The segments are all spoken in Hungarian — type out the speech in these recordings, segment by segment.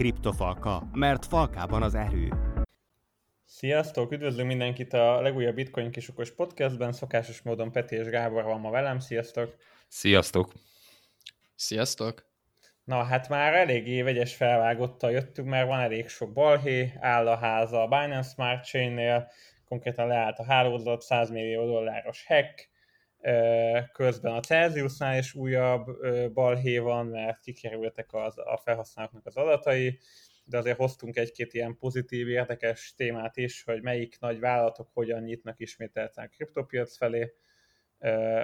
Kriptofalka, mert falkában az erő. Sziasztok! Üdvözlünk mindenkit a legújabb Bitcoin kisokos podcastben. Szokásos módon Peti és Gábor van ma velem. Sziasztok! Sziasztok! Sziasztok! Na, hát már eléggé vegyes felvágottal jöttünk, mert van elég sok balhé, áll a háza a Binance Smart Chain-nél, konkrétan leállt a hálózat, 100 millió dolláros hack, közben a Celsiusnál is újabb balhé van, mert kikerültek az, a felhasználóknak az adatai, de azért hoztunk egy-két ilyen pozitív, érdekes témát is, hogy melyik nagy vállalatok hogyan nyitnak ismételten a kriptopiac felé,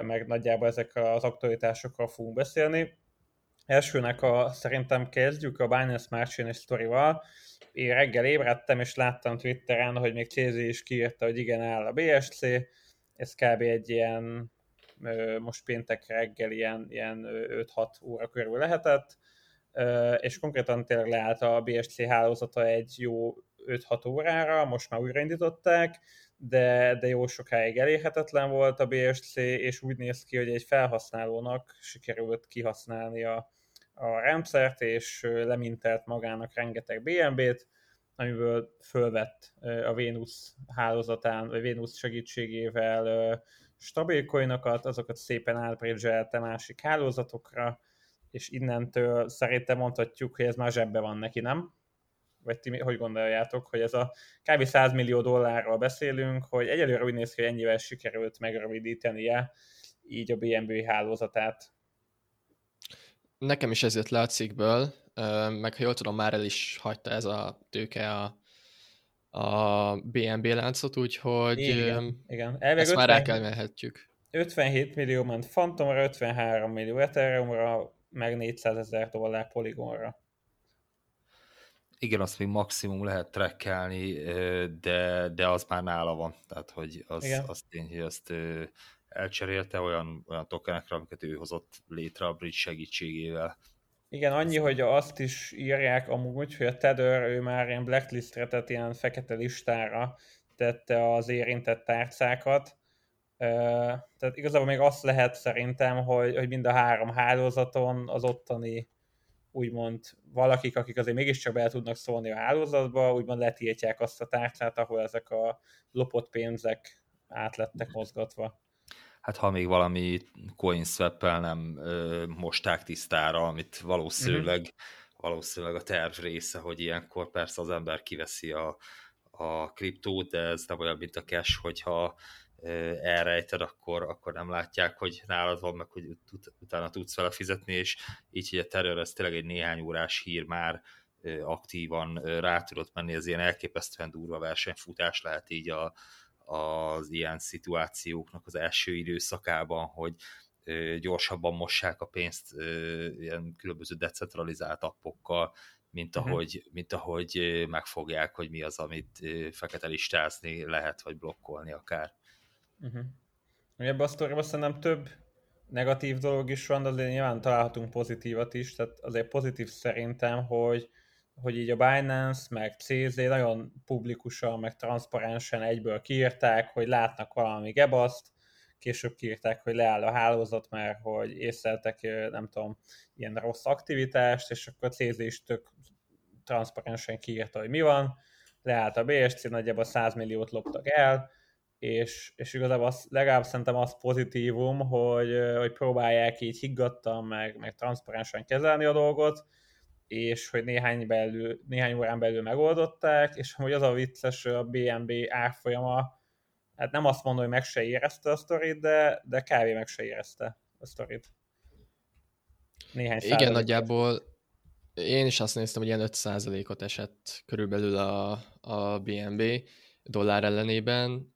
meg nagyjából ezekkel az aktualitásokról fogunk beszélni. Elsőnek a, szerintem kezdjük a Binance Smart Chain sztorival. Én reggel ébredtem, és láttam Twitteren, hogy még CZ is kiírta, hogy igen, áll a BSC. Ez kb. egy ilyen, most péntek reggel ilyen, ilyen 5-6 óra körül lehetett, és konkrétan tényleg leállt a BSC hálózata egy jó 5-6 órára, most már újraindították, de, de jó sokáig elérhetetlen volt a BSC, és úgy néz ki, hogy egy felhasználónak sikerült kihasználni a, a rendszert, és lemintelt magának rengeteg BNB-t, amiből fölvett a Venus hálózatán, vagy Venus segítségével stabil coinokat, azokat szépen átbridgelte másik hálózatokra, és innentől szerintem mondhatjuk, hogy ez már zsebbe van neki, nem? Vagy ti hogy gondoljátok, hogy ez a kb. 100 millió dollárról beszélünk, hogy egyelőre úgy néz ki, hogy ennyivel sikerült megrövidítenie így a BNB hálózatát. Nekem is ezért le a cikkből, meg ha jól tudom, már el is hagyta ez a tőke a, a BNB láncot, úgyhogy igen, igen. Elvég ezt 50, már elkelmelhetjük. 57 millió ment Phantomra, 53 millió Ethereumra, meg 400 ezer dollár poligonra. Igen, azt még maximum lehet trekkelni, de, de az már nála van. Tehát, hogy az, az tény, hogy azt elcserélte olyan, olyan tokenekre, amiket ő hozott létre a bridge segítségével. Igen, annyi, hogy azt is írják amúgy, hogy a Tether ő már ilyen blacklistre, tehát ilyen fekete listára tette az érintett tárcákat. Tehát igazából még azt lehet szerintem, hogy, hogy mind a három hálózaton az ottani úgymond valakik, akik azért mégiscsak be tudnak szólni a hálózatba, úgymond letiltják azt a tárcát, ahol ezek a lopott pénzek át lettek mozgatva hát ha még valami swap nem ö, mosták tisztára, amit valószínűleg, uh-huh. valószínűleg a terv része, hogy ilyenkor persze az ember kiveszi a, a kriptót, de ez nem olyan, mint a cash, hogyha elrejted, akkor, akkor nem látják, hogy nálad van, meg hogy ut- utána tudsz vele fizetni, és így, hogy a terror, ez tényleg egy néhány órás hír már aktívan rá tudott menni, ez ilyen elképesztően durva versenyfutás lehet így a, az ilyen szituációknak az első időszakában, hogy gyorsabban mossák a pénzt ilyen különböző decentralizált appokkal, mint mhm. ahogy, uh-huh. mint ahogy megfogják, hogy mi az, amit fekete listázni lehet, vagy blokkolni akár. Uh-huh. Ebben a sztoriban szerintem több negatív dolog is van, de azért nyilván találhatunk pozitívat is, tehát azért pozitív szerintem, hogy hogy így a Binance, meg CZ nagyon publikusan, meg transzparensen egyből kiírták, hogy látnak valami gebaszt, később kiírták, hogy leáll a hálózat, mert hogy észleltek, nem tudom, ilyen rossz aktivitást, és akkor CZ is tök transzparensen kiírta, hogy mi van, leállt a BSC, nagyjából 100 milliót loptak el, és, és igazából az, legalább szerintem az pozitívum, hogy, hogy próbálják így higgadtan, meg, meg transzparensen kezelni a dolgot, és hogy néhány, belül, néhány órán belül megoldották, és hogy az a vicces, a BNB árfolyama, hát nem azt mondom, hogy meg se érezte a sztorit, de, de kávé meg se érezte a sztorit. Néhány Igen, nagyjából én is azt néztem, hogy ilyen 5%-ot esett körülbelül a, a BNB dollár ellenében,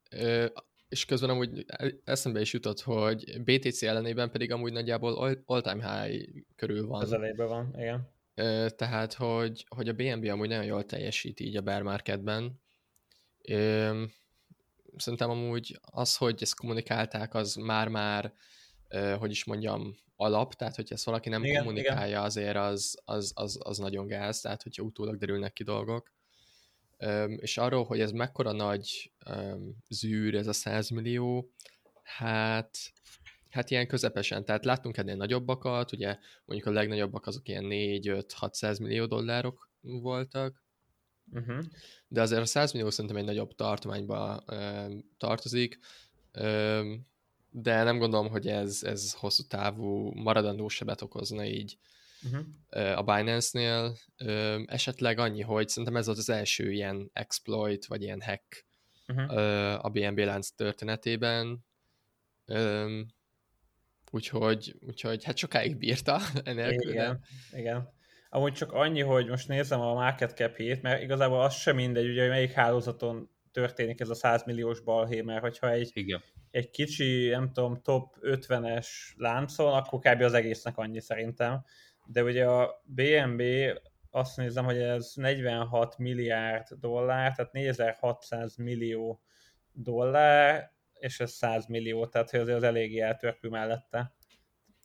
és közben amúgy eszembe is jutott, hogy BTC ellenében pedig amúgy nagyjából all-time high körül van. Az elejében van, igen tehát hogy, hogy a BNB amúgy nagyon jól teljesít így a bear marketben. Szerintem amúgy az, hogy ezt kommunikálták, az már-már, hogy is mondjam, alap, tehát hogyha ezt valaki nem igen, kommunikálja, igen. azért az, az, az, az nagyon gáz, tehát hogyha utólag derülnek ki dolgok. És arról, hogy ez mekkora nagy zűr, ez a 100 millió, hát Hát ilyen közepesen, tehát láttunk ennél nagyobbakat, ugye mondjuk a legnagyobbak azok ilyen 4-5-600 millió dollárok voltak, uh-huh. de azért a 100 millió szerintem egy nagyobb tartományba ö, tartozik, ö, de nem gondolom, hogy ez, ez hosszú távú maradandó sebet okozna így uh-huh. a Binance-nél. Ö, esetleg annyi, hogy szerintem ez volt az első ilyen exploit, vagy ilyen hack uh-huh. ö, a BNB lánc történetében. Ö, úgyhogy, úgyhogy hát sokáig bírta enélkül. Igen, de... igen. Amúgy csak annyi, hogy most nézem a market cap mert igazából az sem mindegy, ugye, hogy melyik hálózaton történik ez a 100 milliós balhé, mert hogyha egy, Igen. egy kicsi, nem tudom, top 50-es láncon, akkor kb. az egésznek annyi szerintem. De ugye a BNB azt nézem, hogy ez 46 milliárd dollár, tehát 4600 millió dollár, és ez 100 millió, tehát hogy azért az eléggé eltörpül mellette.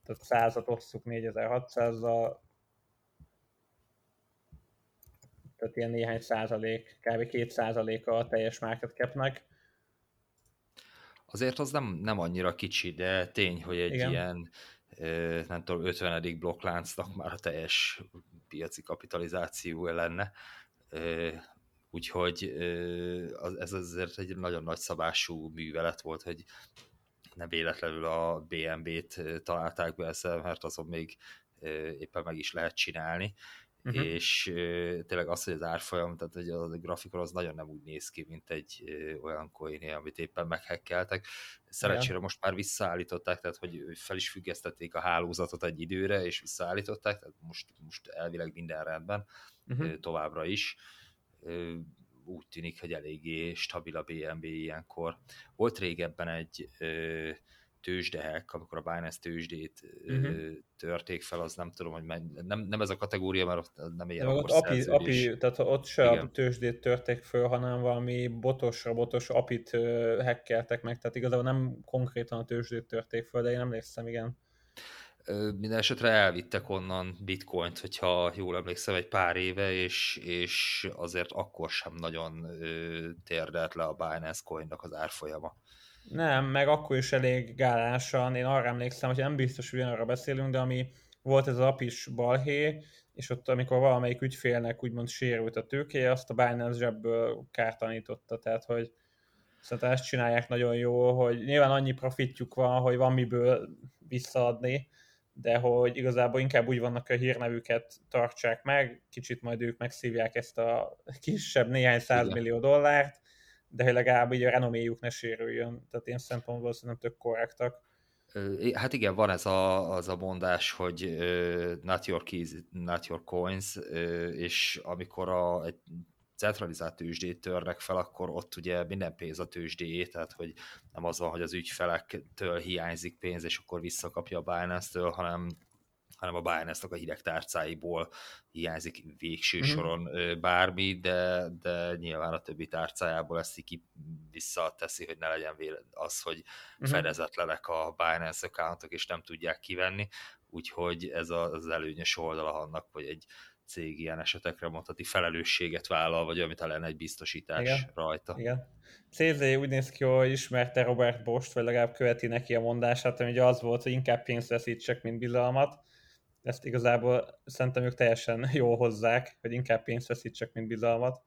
Tehát 100-at osszuk 4600-zal, tehát ilyen néhány százalék, kb. két százaléka a teljes market capnek. Azért az nem, nem annyira kicsi, de tény, hogy egy Igen. ilyen nem tudom, 50. blokkláncnak már a teljes piaci kapitalizáció lenne. Úgyhogy ez azért egy nagyon nagy szabású művelet volt, hogy nem véletlenül a BNB-t találták be ezzel, mert azon még éppen meg is lehet csinálni uh-huh. és tényleg az, hogy az árfolyam, tehát hogy a grafikon az nagyon nem úgy néz ki, mint egy olyan coin amit éppen meghekkeltek. Szerencsére yeah. most már visszaállították, tehát hogy fel is függesztették a hálózatot egy időre, és visszaállították, tehát most, most elvileg minden rendben, uh-huh. továbbra is úgy tűnik, hogy eléggé stabil a BNB ilyenkor. Volt régebben egy tőzsdehek, amikor a Binance tőzsdét uh-huh. törték fel, az nem tudom, hogy nem, nem ez a kategória, mert ott nem ilyen ott API, API, tehát ott se Igen. a tőzsdét törték föl, hanem valami botosra botos apit hackeltek meg, tehát igazából nem konkrétan a tőzsdét törték föl, de én emlékszem, igen. Minden esetre elvittek onnan bitcoint, hogyha jól emlékszem, egy pár éve, és, és azért akkor sem nagyon térdelt le a Binance coinnak az árfolyama. Nem, meg akkor is elég gálásan, én arra emlékszem, hogy nem biztos, hogy arra beszélünk, de ami volt ez az apis balhé, és ott amikor valamelyik ügyfélnek úgymond sérült a tőkéje, azt a Binance zsebből kártanította, tehát hogy szerintem ezt csinálják nagyon jó, hogy nyilván annyi profitjuk van, hogy van miből visszaadni, de hogy igazából inkább úgy vannak, hogy a hírnevüket tartsák meg, kicsit majd ők megszívják ezt a kisebb néhány százmillió dollárt, de hogy legalább így a renoméjuk ne sérüljön. Tehát én szempontból szerintem tök korrektak. Hát igen, van ez a, az a mondás, hogy uh, not your keys, not your coins, uh, és amikor a, egy centralizált tőzsdét törnek fel, akkor ott ugye minden pénz a tőzsdéjé, tehát hogy nem az van, hogy az ügyfelektől hiányzik pénz, és akkor visszakapja a Binance-től, hanem hanem a Binance-nak a hideg tárcáiból hiányzik végső mm-hmm. soron bármi, de, de nyilván a többi tárcájából ezt így visszateszi, hogy ne legyen az, hogy mm-hmm. fedezetlenek a Binance accountok, és nem tudják kivenni, úgyhogy ez az előnyös oldala annak, hogy egy cég ilyen esetekre mondhatni felelősséget vállal, vagy amit lenne egy biztosítás Igen. rajta. Igen. CZ úgy néz ki, hogy ismerte Robert Bost, vagy legalább követi neki a mondását, ami ugye az volt, hogy inkább pénzt veszítsek, mint bizalmat ezt igazából szerintem ők teljesen jól hozzák, hogy inkább pénzt veszítsek, mint bizalmat.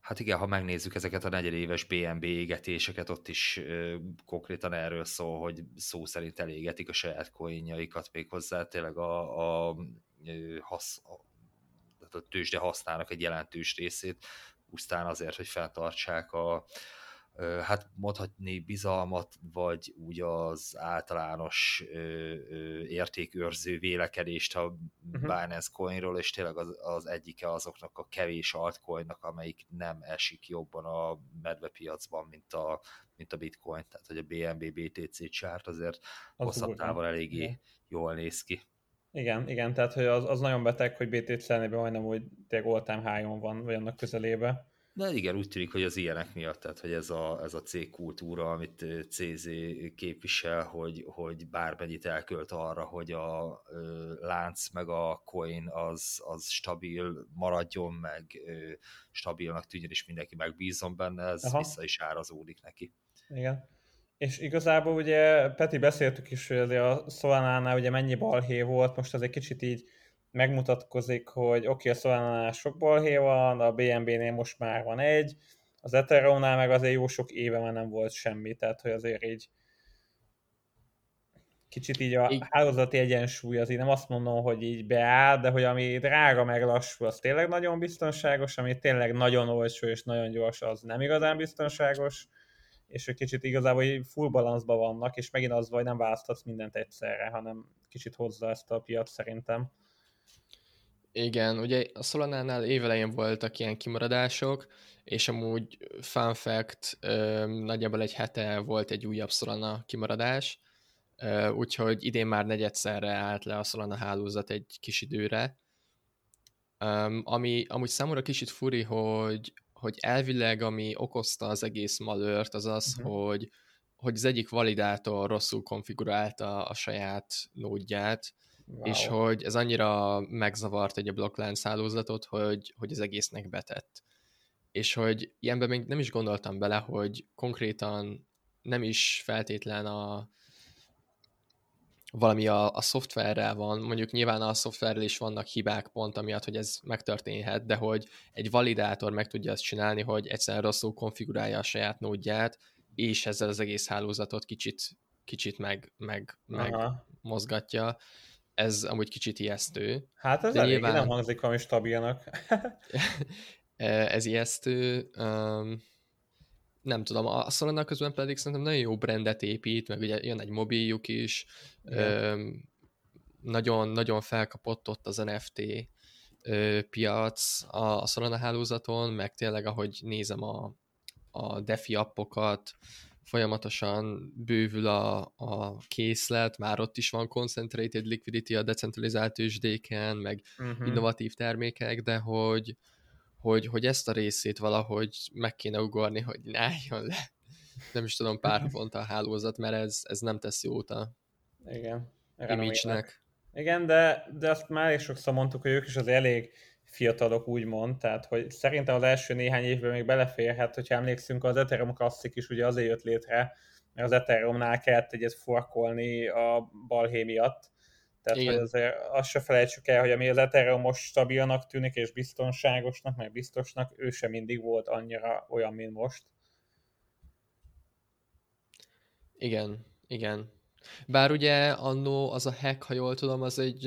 Hát igen, ha megnézzük ezeket a negyedéves BNB égetéseket, ott is ö, konkrétan erről szól, hogy szó szerint elégetik a saját coinjaikat még hozzá, tényleg a, a, hasz, a, a tőzsde használnak egy jelentős részét, pusztán azért, hogy fenntartsák a, hát mondhatni bizalmat, vagy úgy az általános értékőrző vélekedést a uh-huh. Binance coinról, és tényleg az, az egyike azoknak a kevés altcoinnak, amelyik nem esik jobban a medvepiacban, mint a, mint a bitcoin, tehát hogy a BNB BTC csárt azért az hosszabb távon eléggé jól néz ki. Igen, igen, tehát hogy az, az nagyon beteg, hogy BTC-nében majdnem úgy tényleg all-time high-on van, vagy annak közelébe. De igen, úgy tűnik, hogy az ilyenek miatt, tehát hogy ez a, ez a cég kultúra, amit CZ képvisel, hogy, hogy bármennyit elkölt arra, hogy a ö, lánc meg a coin az, az stabil maradjon, meg ö, stabilnak tűnjön, és mindenki megbízom benne, ez Aha. vissza is árazódik neki. Igen. És igazából ugye Peti beszéltük is, hogy a Solana-nál ugye mennyi balhé volt, most az egy kicsit így megmutatkozik, hogy oké, okay, a Solana sok balhé van, a BNB-nél most már van egy, az Ethereum-nál meg azért jó sok éve már nem volt semmi, tehát hogy azért így kicsit így a így. hálózati egyensúly az így nem azt mondom, hogy így beáll, de hogy ami drága meg lassú, az tényleg nagyon biztonságos, ami tényleg nagyon olcsó és nagyon gyors, az nem igazán biztonságos, és egy kicsit igazából full balanszban vannak, és megint az vagy nem választhatsz mindent egyszerre, hanem kicsit hozza ezt a piac szerintem. Igen, ugye a Solanánál évelején voltak ilyen kimaradások, és amúgy fun fact, nagyjából egy hete volt egy újabb Solana kimaradás, úgyhogy idén már negyedszerre állt le a Solana hálózat egy kis időre, ami amúgy számomra kicsit furi, hogy, hogy elvileg ami okozta az egész malört, az az, uh-huh. hogy, hogy az egyik validátor rosszul konfigurálta a saját nódját, wow. és hogy ez annyira megzavart egy a blokklánc hálózatot, hogy, hogy az egésznek betett. És hogy ilyenben még nem is gondoltam bele, hogy konkrétan nem is feltétlen a, valami a, a szoftverrel van, mondjuk nyilván a szoftverrel is vannak hibák pont amiatt, hogy ez megtörténhet, de hogy egy validátor meg tudja azt csinálni, hogy egyszerűen rosszul konfigurálja a saját nódját, és ezzel az egész hálózatot kicsit, kicsit meg, meg, meg mozgatja. Ez amúgy kicsit ijesztő. Hát ez elég nyilván... nem hangzik valami stabilnak. ez ijesztő. Um, nem tudom, a Solana közben pedig szerintem nagyon jó brandet épít, meg ugye jön egy mobiljuk is, ö, nagyon, nagyon felkapott ott az NFT ö, piac a, a Solana hálózaton, meg tényleg ahogy nézem a, a DeFi appokat, folyamatosan bővül a, a készlet, már ott is van concentrated liquidity a decentralizált tőzsdéken, meg uh-huh. innovatív termékek, de hogy, hogy, hogy ezt a részét valahogy meg kéne ugorni, hogy ne álljon le. Nem is tudom, pár havonta a hálózat, mert ez, ez nem tesz jót a Igen. image-nek. Igen, de, de azt már is sokszor mondtuk, hogy ők is az elég fiatalok, úgymond, tehát hogy szerintem az első néhány évben még beleférhet, hogyha emlékszünk, az Ethereum Classic is ugye azért jött létre, mert az Ethereumnál kellett egyet forkolni a balhé miatt, tehát Igen. hogy azért azt se felejtsük el, hogy ami az Ethereum most stabilnak tűnik, és biztonságosnak, meg biztosnak, ő sem mindig volt annyira olyan, mint most. Igen, igen. Bár ugye annó az a hack, ha jól tudom, az egy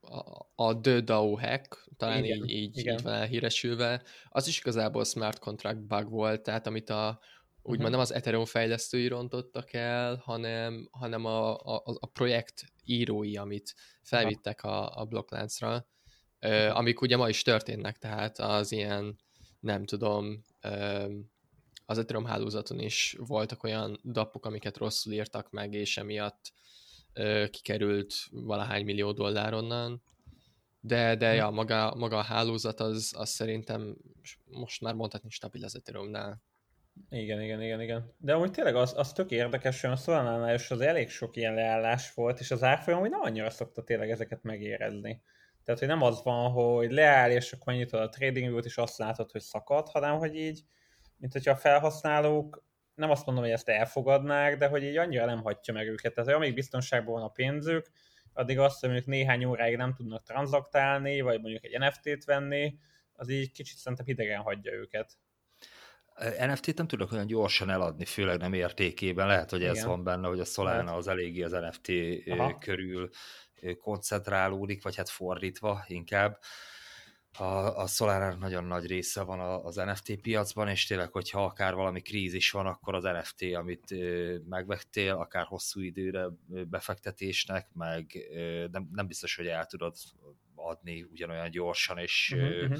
a, a The DAO hack, talán igen, így, így, igen. így van elhíresülve, az is igazából smart contract bug volt, tehát amit a, úgymond uh-huh. nem az Ethereum fejlesztői rontottak el, hanem, hanem a, a, a projekt írói, amit felvittek a, a blokkláncra, uh, amik ugye ma is történnek, tehát az ilyen, nem tudom, az Ethereum hálózaton is voltak olyan dapok, amiket rosszul írtak meg, és emiatt kikerült valahány millió dollár onnan, de, de ja, maga, maga a hálózat az, az szerintem most már mondhatni stabil az Ethereumnál. Igen, igen, igen, igen. De amúgy tényleg az, az tök érdekes, hogy a Solana-nál is az elég sok ilyen leállás volt, és az árfolyam hogy nem annyira szokta tényleg ezeket megérezni. Tehát, hogy nem az van, hogy leáll, és akkor nyitod a trading view és azt látod, hogy szakad, hanem hogy így, mint hogyha a felhasználók nem azt mondom, hogy ezt elfogadnák, de hogy így annyira nem hagyja meg őket. Tehát, hogy amíg biztonságban van a pénzük, addig azt, hogy mondjuk néhány óráig nem tudnak tranzaktálni, vagy mondjuk egy NFT-t venni, az így kicsit szerintem hidegen hagyja őket. NFT-t nem tudok olyan gyorsan eladni, főleg nem értékében. Lehet, hogy ez Igen. van benne, hogy a Solana az eléggé az NFT Aha. körül koncentrálódik, vagy hát fordítva inkább. A, a Solana nagyon nagy része van az NFT piacban, és tényleg, hogyha akár valami krízis van, akkor az NFT, amit megvettél, akár hosszú időre befektetésnek, meg nem, nem biztos, hogy el tudod adni ugyanolyan gyorsan, és uh-huh,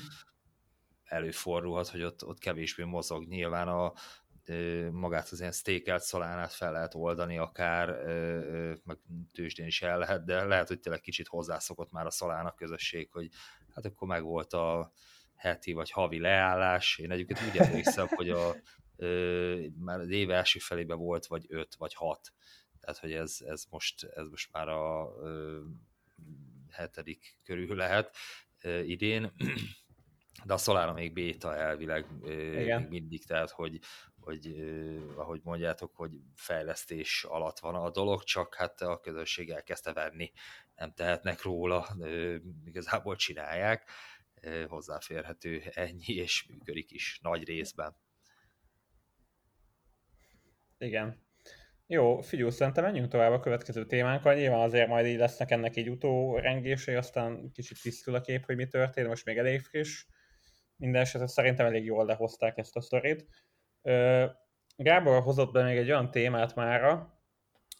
előfordulhat, hogy ott, ott kevésbé mozog. Nyilván a, magát az ilyen stékelt szolánát fel lehet oldani, akár meg tőzsdén is el lehet, de lehet, hogy tényleg kicsit hozzászokott már a szolának közösség, hogy hát akkor meg volt a heti vagy havi leállás. Én egyébként úgy emlékszem, hogy a, már az év első felében volt vagy öt vagy hat. Tehát, hogy ez, ez, most, ez most már a hetedik körül lehet idén de a Solana még béta elvileg Igen. még mindig, tehát hogy, hogy ahogy mondjátok, hogy fejlesztés alatt van a dolog, csak hát a közösség elkezdte venni, nem tehetnek róla, igazából csinálják, hozzáférhető ennyi, és működik is nagy részben. Igen. Jó, figyelj, szerintem menjünk tovább a következő témánkkal. Nyilván azért majd így lesznek ennek így utórengései, aztán kicsit tisztul a kép, hogy mi történt, most még elég friss. Minden esetre szerintem elég jól lehozták ezt a sztorit. Gábor hozott be még egy olyan témát mára,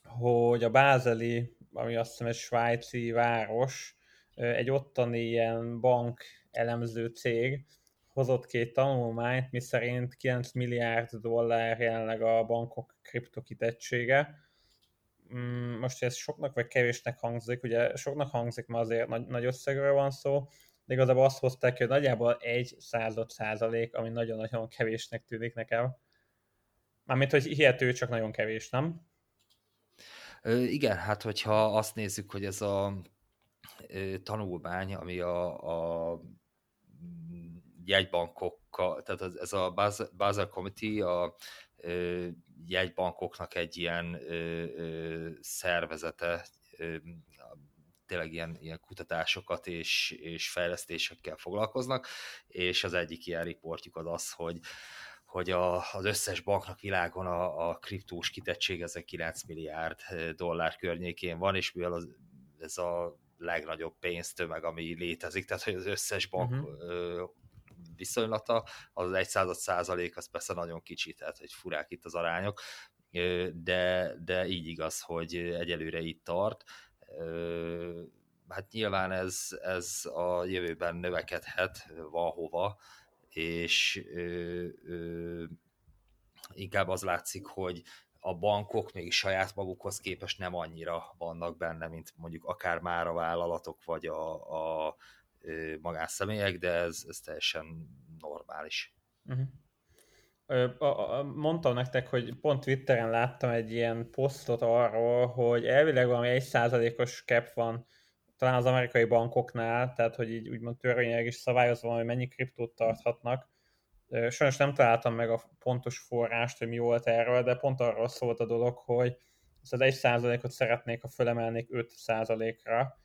hogy a Bázeli, ami azt hiszem egy svájci város, egy ottani ilyen bank elemző cég hozott két tanulmányt, miszerint 9 milliárd dollár jelenleg a bankok kriptokitettsége. Mm, most ez soknak vagy kevésnek hangzik, ugye soknak hangzik, mert azért nagy, nagy összegről van szó, de igazából azt hozták, hogy nagyjából egy század százalék, ami nagyon-nagyon kevésnek tűnik nekem. Mármint, hogy hihető, csak nagyon kevés, nem? Ö, igen, hát hogyha azt nézzük, hogy ez a ö, tanulmány, ami a, a jegybankokkal, tehát ez a Basel Committee a ö, jegybankoknak egy ilyen ö, ö, szervezete, tényleg ilyen, ilyen kutatásokat és, és fejlesztésekkel foglalkoznak, és az egyik ilyen riportjuk az az, hogy hogy a, az összes banknak világon a, a kriptós kitettség ezek 9 milliárd dollár környékén van, és mivel az, ez a legnagyobb pénztömeg, ami létezik, tehát hogy az összes bank uh-huh. viszonylata, az egy század százalék, az persze nagyon kicsi, tehát hogy furák itt az arányok, de, de így igaz, hogy egyelőre itt tart. Hát nyilván ez, ez a jövőben növekedhet valahova, és ö, ö, inkább az látszik, hogy a bankok még saját magukhoz képest nem annyira vannak benne, mint mondjuk akár már a vállalatok, vagy a, a, a magánszemélyek, de ez, ez teljesen normális. Uh-huh. Mondtam nektek, hogy pont Twitteren láttam egy ilyen posztot arról, hogy elvileg valami egy százalékos cap van talán az amerikai bankoknál, tehát hogy így úgymond törvényileg is szabályozva, hogy mennyi kriptót tarthatnak. Sajnos nem találtam meg a pontos forrást, hogy mi volt erről, de pont arról szólt a dolog, hogy ezt az 1%-ot szeretnék, ha fölemelnék 5%-ra,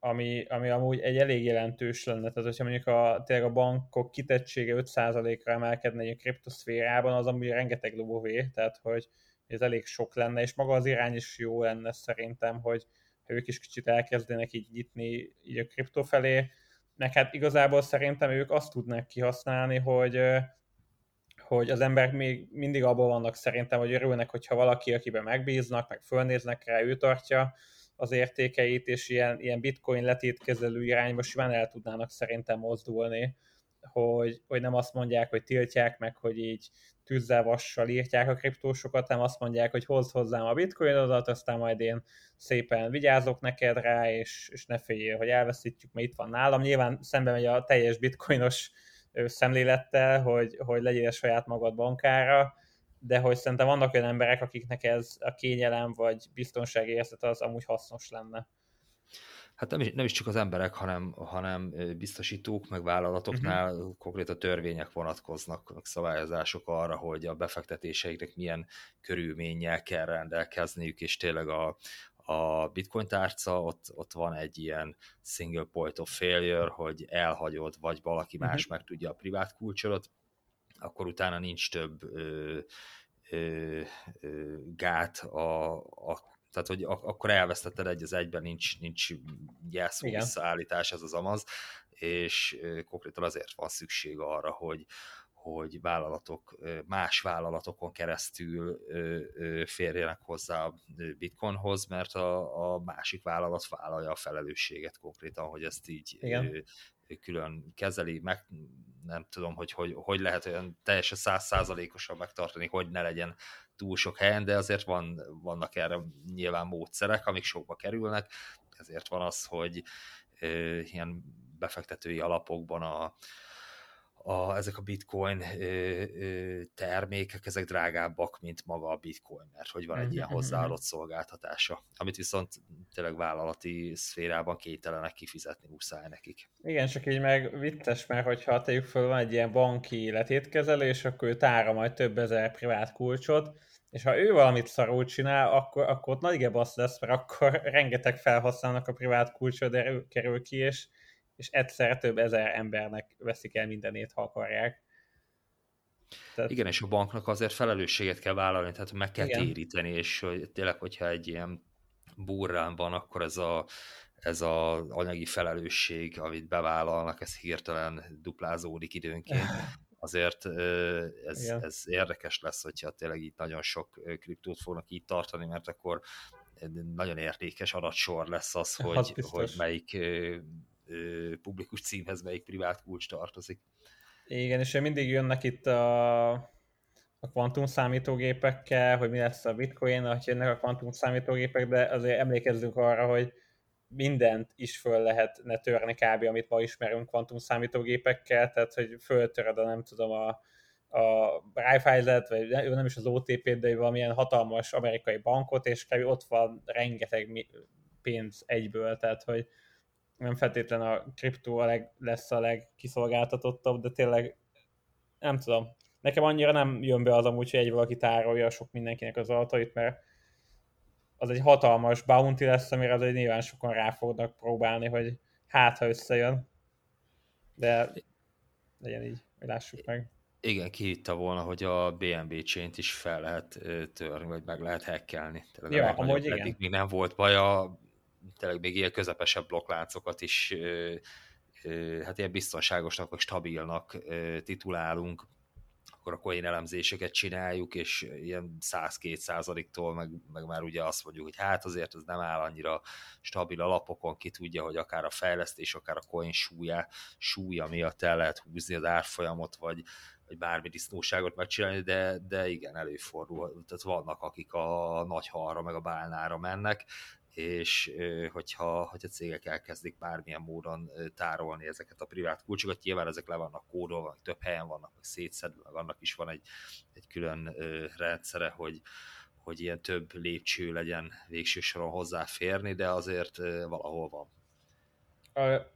ami, ami amúgy egy elég jelentős lenne. Tehát, hogyha mondjuk a, tényleg a bankok kitettsége 5%-ra emelkedne a kriptoszférában, az amúgy rengeteg lóvé, tehát hogy ez elég sok lenne, és maga az irány is jó lenne szerintem, hogy, ők is kicsit elkezdenek így nyitni így a kriptó felé, meg hát igazából szerintem ők azt tudnak kihasználni, hogy hogy az emberek még mindig abban vannak szerintem, hogy örülnek, hogyha valaki, akiben megbíznak, meg fölnéznek rá, ő tartja az értékeit, és ilyen, ilyen bitcoin letétkezelő irányba simán el tudnának szerintem mozdulni, hogy, hogy nem azt mondják, hogy tiltják meg, hogy így tűzzel, vassal írtják a kriptósokat, hanem azt mondják, hogy hozd hozzám a bitcoinodat, aztán majd én szépen vigyázok neked rá, és, és ne féljél, hogy elveszítjük, mert itt van nálam. Nyilván szembe megy a teljes bitcoinos szemlélettel, hogy, hogy legyél saját magad bankára, de hogy szerintem vannak olyan emberek, akiknek ez a kényelem vagy biztonságérzet az amúgy hasznos lenne hát nem is, nem is csak az emberek, hanem, hanem biztosítók, meg vállalatoknál uh-huh. konkrét törvények vonatkoznak, meg szabályozások arra, hogy a befektetéseiknek milyen körülménnyel kell rendelkezniük, és tényleg a, a bitcoin tárca, ott, ott van egy ilyen single point of failure, hogy elhagyod, vagy valaki más uh-huh. meg tudja a privát kulcsodat, akkor utána nincs több ö, ö, ö, gát a, a tehát hogy ak- akkor elvesztetted egy az egyben, nincs, nincs jelszó visszaállítás, ez az amaz, és konkrétan azért van szükség arra, hogy, hogy vállalatok más vállalatokon keresztül férjenek hozzá a bitcoinhoz, mert a, a másik vállalat vállalja a felelősséget konkrétan, hogy ezt így Igen. Külön kezeli, meg nem tudom, hogy hogy, hogy lehet olyan teljesen százszázalékosan megtartani, hogy ne legyen túl sok helyen, de azért van, vannak erre nyilván módszerek, amik sokba kerülnek, ezért van az, hogy e, ilyen befektetői alapokban a, a, ezek a bitcoin ö, ö, termékek, ezek drágábbak, mint maga a bitcoin, mert hogy van egy ilyen mhm, hozzáadott mhm. szolgáltatása, amit viszont tényleg vállalati szférában képtelenek kifizetni muszáj nekik. Igen, csak így meg vicces, mert hogyha tegyük föl, van egy ilyen banki letétkezelés, akkor ő tára majd több ezer privát kulcsot, és ha ő valamit szarul csinál, akkor, akkor ott nagy gebasz lesz, mert akkor rengeteg felhasználnak a privát kulcsod kerül ki, és és egyszerre több ezer embernek veszik el mindenét, ha akarják. Tehát... Igen, és a banknak azért felelősséget kell vállalni, tehát meg kell Igen. téríteni, és hogy tényleg, hogyha egy ilyen burrán van, akkor ez a, ez a anyagi felelősség, amit bevállalnak, ez hirtelen duplázódik időnként. Azért ez, ez érdekes lesz, hogyha tényleg itt nagyon sok kriptót fognak így tartani, mert akkor nagyon értékes adatsor lesz az, hogy, hogy melyik publikus címhez melyik privát kulcs tartozik. Igen, és mindig jönnek itt a, a kvantum számítógépekkel, hogy mi lesz a bitcoin, hogy jönnek a kvantum számítógépek, de azért emlékezzünk arra, hogy mindent is föl lehetne törni kb. amit ma ismerünk kvantum számítógépekkel, tehát hogy föltöröd a nem tudom a, a Raiffeisen-et, vagy nem is az OTP-t, de valamilyen hatalmas amerikai bankot, és kb. ott van rengeteg pénz egyből, tehát hogy nem feltétlen a kriptó a leg, lesz a legkiszolgáltatottabb, de tényleg nem tudom. Nekem annyira nem jön be az amúgy, hogy egy valaki tárolja sok mindenkinek az adatait, mert az egy hatalmas bounty lesz, amire az nyilván sokan rá fognak próbálni, hogy hát, ha összejön. De legyen így, hogy lássuk meg. Igen, hitte volna, hogy a BNB chain is fel lehet törni, vagy meg lehet hackelni. Tehát ja, amúgy igen. Eddig még nem volt baj a tényleg még ilyen közepesebb blokkláncokat is hát ilyen biztonságosnak vagy stabilnak titulálunk, akkor a coin elemzéseket csináljuk, és ilyen 100-2 százaléktól meg, meg már ugye azt mondjuk, hogy hát azért ez nem áll annyira stabil alapokon, ki tudja, hogy akár a fejlesztés, akár a coin súlya, súlya miatt el lehet húzni az árfolyamot, vagy, vagy bármi disznóságot megcsinálni, de, de igen, előfordul. Tehát vannak, akik a nagy halra meg a bálnára mennek, és hogyha, hogyha cégek elkezdik bármilyen módon tárolni ezeket a privát kulcsokat, nyilván ezek le vannak kódolva, több helyen vannak, meg szétszedve, meg annak is van egy, egy külön rendszere, hogy, hogy ilyen több lépcső legyen végső soron hozzáférni, de azért valahol van.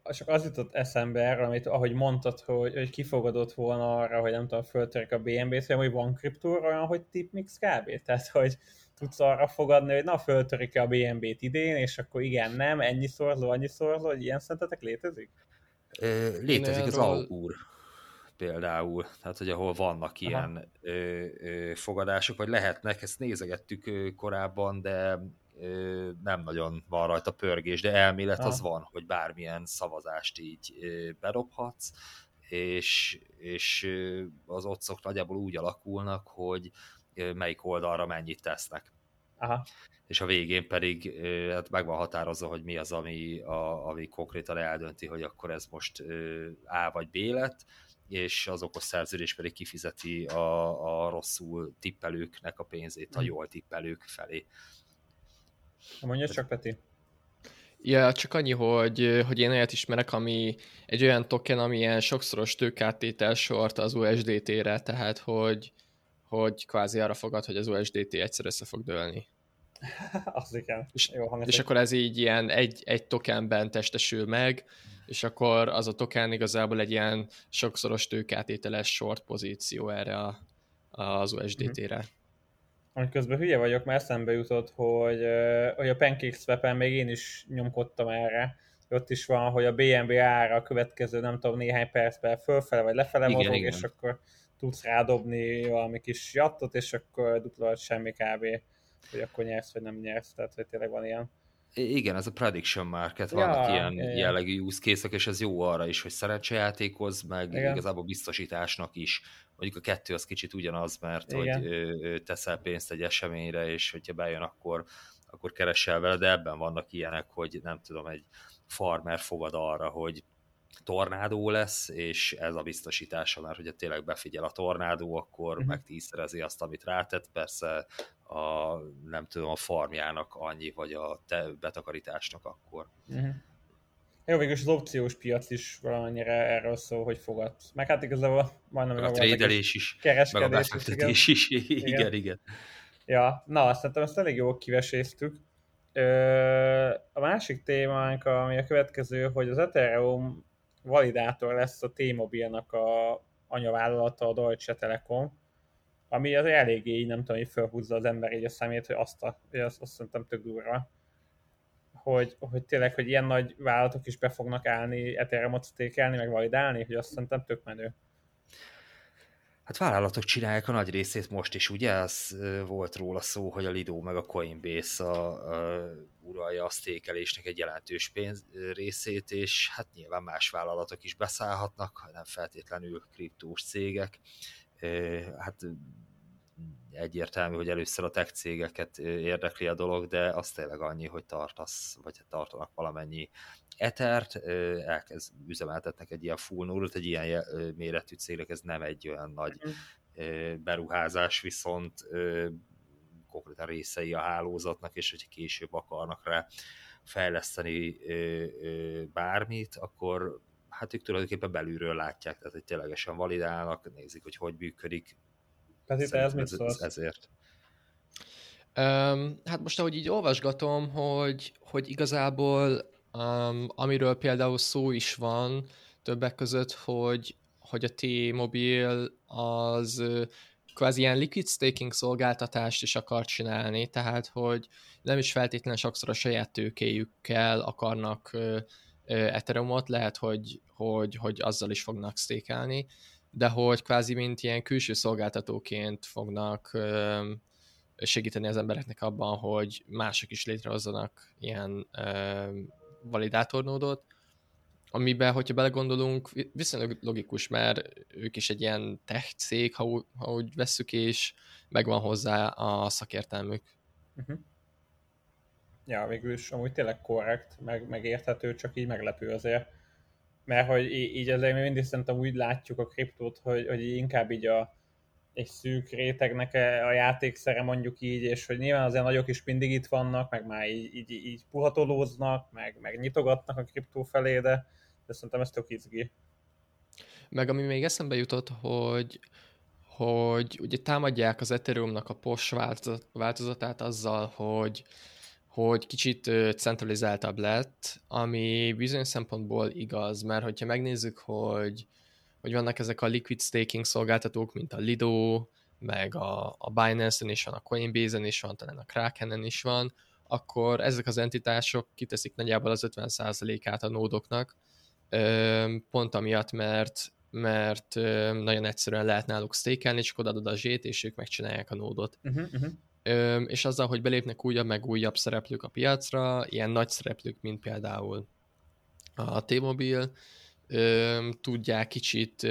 A, csak az jutott eszembe erre, amit ahogy mondtad, hogy, hogy kifogadott volna arra, hogy nem tudom, föltörik a BNB-t, hogy van kriptóra olyan, hogy tipmix kb. Tehát, hogy tudsz arra fogadni, hogy na, föltörik-e a BNB-t idén, és akkor igen, nem, ennyi szorzó, annyi szorzó, hogy ilyen szentetek létezik? Létezik az augur például, tehát hogy ahol vannak ilyen ö, ö, fogadások, vagy lehetnek, ezt nézegettük ö, korábban, de ö, nem nagyon van rajta pörgés, de elmélet Aha. az van, hogy bármilyen szavazást így ö, bedobhatsz, és, és az otcok nagyjából úgy alakulnak, hogy melyik oldalra mennyit tesznek. Aha. És a végén pedig hát meg van határozva, hogy mi az, ami, a, ami konkrétan eldönti, hogy akkor ez most A vagy B lett, és az okos szerződés pedig kifizeti a, a rosszul tippelőknek a pénzét a hm. jól tippelők felé. Mondja csak, Peti. Ja, csak annyi, hogy, hogy én olyat ismerek, ami egy olyan token, ami ilyen sokszoros tőkátétel sort az USDT-re, tehát hogy, hogy kvázi arra fogad, hogy az USDT egyszer össze fog dőlni. az igen. És, Jó, és akkor ez így ilyen egy, egy tokenben testesül meg, és akkor az a token igazából egy ilyen sokszoros tőkátételes short pozíció erre a, az USDT-re. Mm-hmm. Ami közben hülye vagyok, mert eszembe jutott, hogy, hogy a PancakeSwap-en még én is nyomkodtam erre. Ott is van, hogy a BNB ára a következő, nem tudom, néhány percben fölfele vagy lefele igen, mozog, igen. és akkor tudsz rádobni valami kis jattot, és akkor dupla semmi kb. Hogy akkor nyersz, vagy nem nyersz, tehát hogy tényleg van ilyen. Igen, ez a prediction market, vannak ja, ilyen igen. jellegű use case és ez jó arra is, hogy szerencsejátékoz, meg igen. igazából biztosításnak is. Mondjuk a kettő az kicsit ugyanaz, mert igen. hogy teszel pénzt egy eseményre, és hogyha bejön, akkor, akkor keresel vele, de ebben vannak ilyenek, hogy nem tudom, egy farmer fogad arra, hogy tornádó lesz, és ez a biztosítása, mert hogyha tényleg befigyel a tornádó, akkor uh-huh. meg tízszerezi azt, amit rátett, persze a, nem tudom, a farmjának annyi, vagy a te betakarításnak akkor. Uh-huh. Jó, végülis az opciós piac is valamennyire erről szól, hogy fogad. Meg hát igazából majdnem meg a trédelés is, meg a befektetés is, igen. igen, igen. Ja, na, szerintem ezt elég jól kiveséztük. A másik témánk, ami a következő, hogy az Ethereum validátor lesz a T-Mobile-nak a anyavállalata, a Deutsche Telekom, ami az eléggé nem tudom, hogy felhúzza az ember így a szemét, hogy azt, a, azt, azt szerintem tök durva hogy, hogy tényleg, hogy ilyen nagy vállalatok is be fognak állni Ethereum-ot stékelni, meg validálni, hogy azt szerintem tök menő. Hát vállalatok csinálják a nagy részét most is, ugye? Ez volt róla szó, hogy a Lido meg a Coinbase a, a, uralja a sztékelésnek egy jelentős pénz részét, és hát nyilván más vállalatok is beszállhatnak, nem feltétlenül kriptós cégek. Hát egyértelmű, hogy először a tech cégeket érdekli a dolog, de az tényleg annyi, hogy tartasz, vagy tartanak valamennyi etert, elkezd üzemeltetnek egy ilyen full nullt, egy ilyen méretű cégnek ez nem egy olyan nagy mhm. beruházás, viszont konkrétan részei a hálózatnak, és hogyha később akarnak rá fejleszteni bármit, akkor hát ők tulajdonképpen belülről látják, tehát hogy ténylegesen validálnak, nézik, hogy hogy működik, Peti, te ez mit szólsz? Ezért. Um, hát most ahogy így olvasgatom, hogy, hogy igazából um, amiről például szó is van többek között, hogy, hogy a T-Mobile az kvázi ilyen liquid staking szolgáltatást is akar csinálni, tehát hogy nem is feltétlenül sokszor a saját tőkéjükkel akarnak Ethereumot, lehet, hogy, hogy, hogy azzal is fognak stékelni, de hogy kvázi mint ilyen külső szolgáltatóként fognak segíteni az embereknek abban, hogy mások is létrehozzanak ilyen validátornódot, amiben, hogyha belegondolunk, viszonylag logikus, mert ők is egy ilyen tech cég, ha, ha úgy vesszük, és megvan hozzá a szakértelmük. Uh-huh. Ja, végül is amúgy tényleg korrekt, meg, megérthető, csak így meglepő azért mert hogy így azért mi mindig szerintem úgy látjuk a kriptót, hogy, hogy inkább így a, egy szűk rétegnek a játékszere mondjuk így, és hogy nyilván azért nagyok is mindig itt vannak, meg már így, így, így puhatolóznak, meg, meg nyitogatnak a kriptó felé, de, de szerintem ez tök izgi. Meg ami még eszembe jutott, hogy hogy ugye támadják az Ethereumnak a POS változatát azzal, hogy hogy kicsit centralizáltabb lett, ami bizonyos szempontból igaz, mert hogyha megnézzük, hogy, hogy vannak ezek a liquid staking szolgáltatók, mint a Lido, meg a, a Binance-en is van, a Coinbase-en is van, talán a Kraken-en is van, akkor ezek az entitások kiteszik nagyjából az 50%-át a nódoknak, pont amiatt, mert mert nagyon egyszerűen lehet náluk stakelni, csak odaadod a zsét, és ők megcsinálják a nódot. Uh-huh, uh-huh és azzal, hogy belépnek újabb meg újabb szereplők a piacra, ilyen nagy szereplők, mint például a T-Mobile, tudják kicsit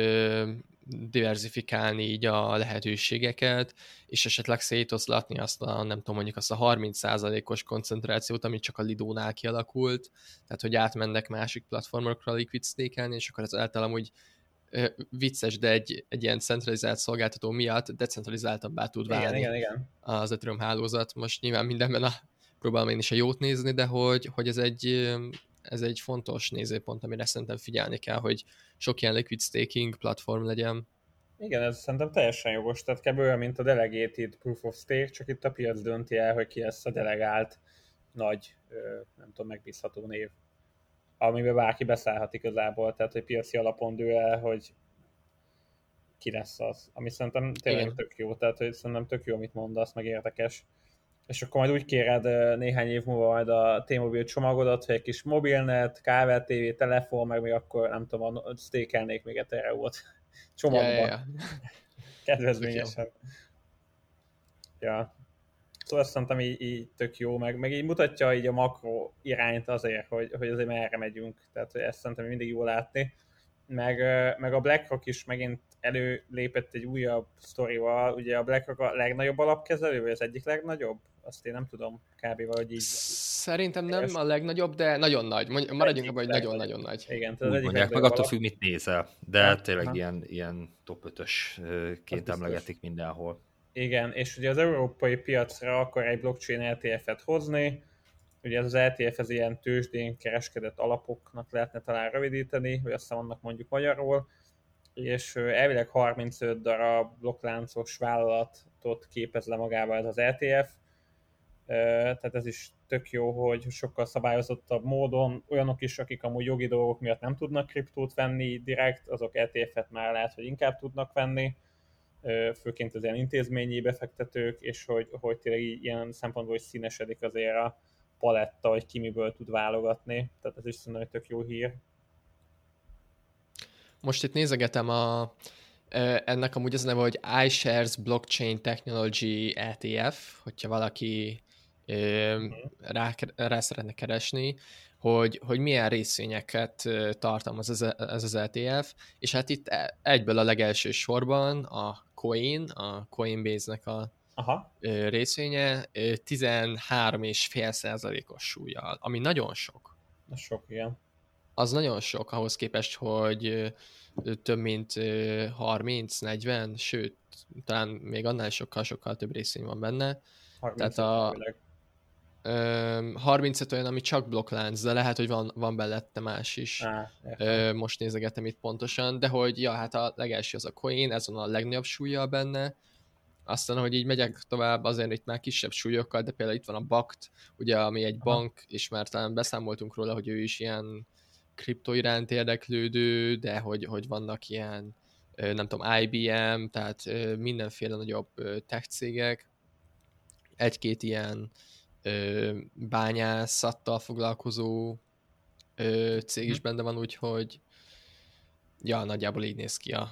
diversifikálni így a lehetőségeket, és esetleg szétoszlatni azt a, nem tudom, mondjuk azt a 30%-os koncentrációt, amit csak a Lidónál kialakult, tehát hogy átmennek másik platformokra liquid stake és akkor az általam úgy vicces, de egy, egy ilyen centralizált szolgáltató miatt decentralizáltabbá tud válni igen, igen, igen. az Ethereum hálózat. Most nyilván mindenben a, próbálom én is a jót nézni, de hogy, hogy ez egy ez egy fontos nézőpont, amire szerintem figyelni kell, hogy sok ilyen liquid staking platform legyen. Igen, ez szerintem teljesen jogos, tehát kb. olyan, mint a delegated proof of stake, csak itt a piac dönti el, hogy ki lesz a delegált nagy, nem tudom, megbízható név amiben bárki beszállhat igazából, tehát hogy piaci alapon dől el, hogy ki lesz az, ami szerintem tényleg Igen. tök jó, tehát hogy szerintem tök jó, amit mondasz, meg érdekes. És akkor majd úgy kéred néhány év múlva majd a T-Mobile csomagodat, hogy egy kis mobilnet, kávé, TV, telefon, meg még akkor nem tudom, stékelnék még Ethereum-ot csomagban. Ja, ja, ja. Kedvezményesen. Ja. Szóval azt szerintem így, így tök jó, meg, meg így mutatja így a makro irányt azért, hogy, hogy azért merre megyünk, tehát hogy ezt szerintem mindig jó látni. Meg, meg a BlackRock is megint előlépett egy újabb sztorival, ugye a BlackRock a legnagyobb alapkezelő, vagy az egyik legnagyobb? Azt én nem tudom, kb. valahogy így. Szerintem nem a legnagyobb, de nagyon nagy. Maradjunk abban, hogy nagyon-nagyon nagy. Igen, tehát az egyik mondják, meg attól függ, mit nézel, de tényleg ha. ilyen, ilyen top 5-ösként emlegetik mindenhol. Igen, és ugye az európai piacra akar egy blockchain LTF-et hozni, Ugye ez az ETF, ez ilyen tőzsdén kereskedett alapoknak lehetne talán rövidíteni, vagy aztán annak mondjuk magyarul, és elvileg 35 darab blokkláncos vállalatot képez le magába ez az ETF, tehát ez is tök jó, hogy sokkal szabályozottabb módon olyanok is, akik amúgy jogi dolgok miatt nem tudnak kriptót venni direkt, azok ETF-et már lehet, hogy inkább tudnak venni, főként az ilyen intézményi befektetők, és hogy, hogy tényleg ilyen szempontból is színesedik azért a paletta, hogy ki miből tud válogatni, tehát ez is szerintem egy tök jó hír. Most itt nézegetem a, ennek amúgy az neve, hogy iShares Blockchain Technology ETF, hogyha valaki. Rá, rá szeretne keresni, hogy, hogy milyen részvényeket tartalmaz ez, ez az ETF, és hát itt e, egyből a legelső sorban a Coin, a Coinbase-nek a Aha. részvénye 13,5 százalékos súlyjal, ami nagyon sok. Az sok, igen. Az nagyon sok ahhoz képest, hogy több mint 30-40, sőt, talán még annál sokkal-sokkal több részvény van benne. Tehát a, 35 olyan, ami csak blokklánc, de lehet, hogy van, van bellette más is. Á, Most nézegetem itt pontosan, de hogy ja, hát a legelső az a coin, ez van a legnagyobb súlya benne, aztán, hogy így megyek tovább, azért itt már kisebb súlyokkal, de például itt van a BACT, ugye, ami egy Aha. bank, és már talán beszámoltunk róla, hogy ő is ilyen kripto iránt érdeklődő, de hogy, hogy vannak ilyen, nem tudom, IBM, tehát mindenféle nagyobb tech cégek, egy-két ilyen bányászattal foglalkozó cég is hm. benne van, úgyhogy ja, nagyjából így néz ki a,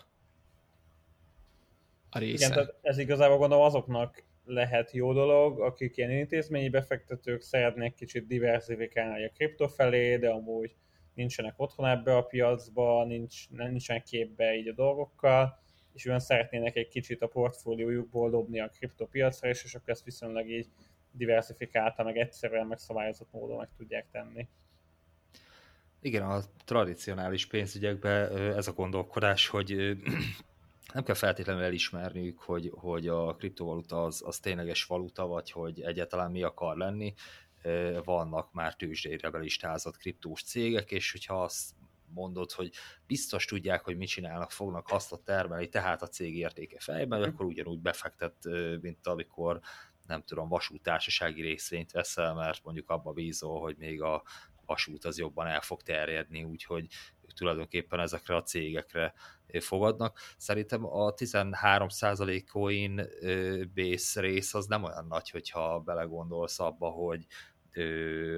a része. Igen, tehát ez igazából gondolom azoknak lehet jó dolog, akik ilyen intézményi befektetők szeretnék kicsit diversifikálni a kripto felé, de amúgy nincsenek otthon ebbe a piacba, nincs, nincsenek képbe így a dolgokkal, és olyan szeretnének egy kicsit a portfóliójukból dobni a kriptopiacra, és, és akkor ezt viszonylag így diversifikálta, meg egyszerűen megszabályozott módon meg tudják tenni. Igen, a tradicionális pénzügyekben ez a gondolkodás, hogy nem kell feltétlenül elismerniük, hogy, hogy a kriptovaluta az, az tényleges valuta, vagy hogy egyáltalán mi akar lenni. Vannak már tőzsdére belistázott kriptós cégek, és hogyha azt mondod, hogy biztos tudják, hogy mit csinálnak, fognak hasznot termelni, tehát a cég értéke fejben, mm. akkor ugyanúgy befektet, mint amikor nem tudom, vasútársasági részvényt veszel, mert mondjuk abba bízol, hogy még a vasút az jobban el fog terjedni, úgyhogy tulajdonképpen ezekre a cégekre fogadnak. Szerintem a 13% coin base rész az nem olyan nagy, hogyha belegondolsz abba, hogy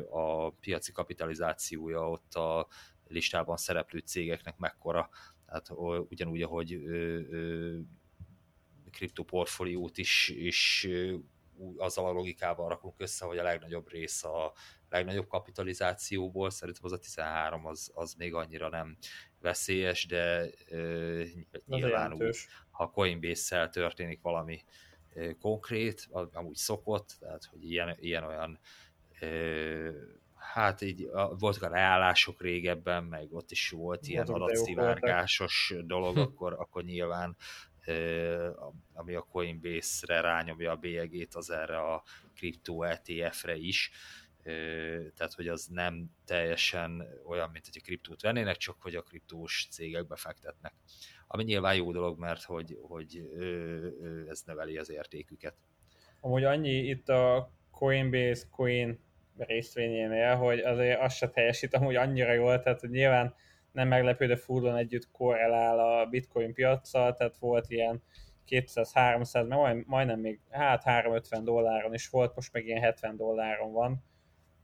a piaci kapitalizációja ott a listában szereplő cégeknek mekkora, tehát ugyanúgy, ahogy kriptoportfóliót is, is azzal a logikával rakunk össze, hogy a legnagyobb rész a legnagyobb kapitalizációból, szerintem az a 13 az, az még annyira nem veszélyes, de uh, nyilván úgy, ha Coinbase-szel történik valami uh, konkrét, amúgy szokott, tehát hogy ilyen, ilyen olyan uh, hát így voltak a leállások régebben, meg ott is volt ilyen adatszivárgásos dolog, akkor, akkor nyilván ami a Coinbase-re rányomja a bélyegét, az erre a kriptó ETF-re is. Tehát, hogy az nem teljesen olyan, mint hogy a kriptót vennének, csak hogy a kriptós cégek befektetnek. Ami nyilván jó dolog, mert hogy, hogy ez növeli az értéküket. Amúgy annyi itt a Coinbase Coin részvényénél, hogy azért azt se teljesít amúgy annyira jól, tehát hogy nyilván nem meglepő, de furlan együtt korrelál a bitcoin piacsal, tehát volt ilyen 200-300, majd, majdnem még, hát 350 dolláron is volt, most meg ilyen 70 dolláron van.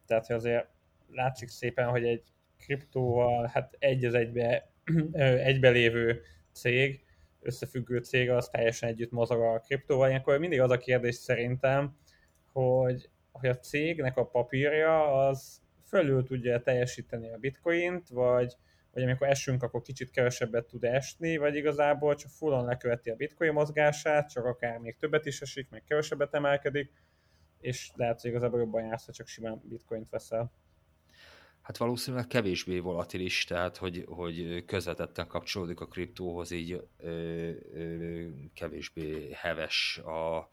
Tehát hogy azért látszik szépen, hogy egy kriptóval, hát egy az egybe, egybe lévő cég, összefüggő cég, az teljesen együtt mozog a kriptóval. Ilyenkor mindig az a kérdés szerintem, hogy, hogy a cégnek a papírja az fölül tudja teljesíteni a bitcoint, vagy, vagy amikor esünk, akkor kicsit kevesebbet tud esni, vagy igazából csak fullon leköveti a bitcoin mozgását, csak akár még többet is esik, meg kevesebbet emelkedik, és lehet, hogy igazából jobban jársz, ha csak simán bitcoint veszel. Hát valószínűleg kevésbé volatilis, tehát hogy, hogy közvetetten kapcsolódik a kriptóhoz, így ö, ö, kevésbé heves a,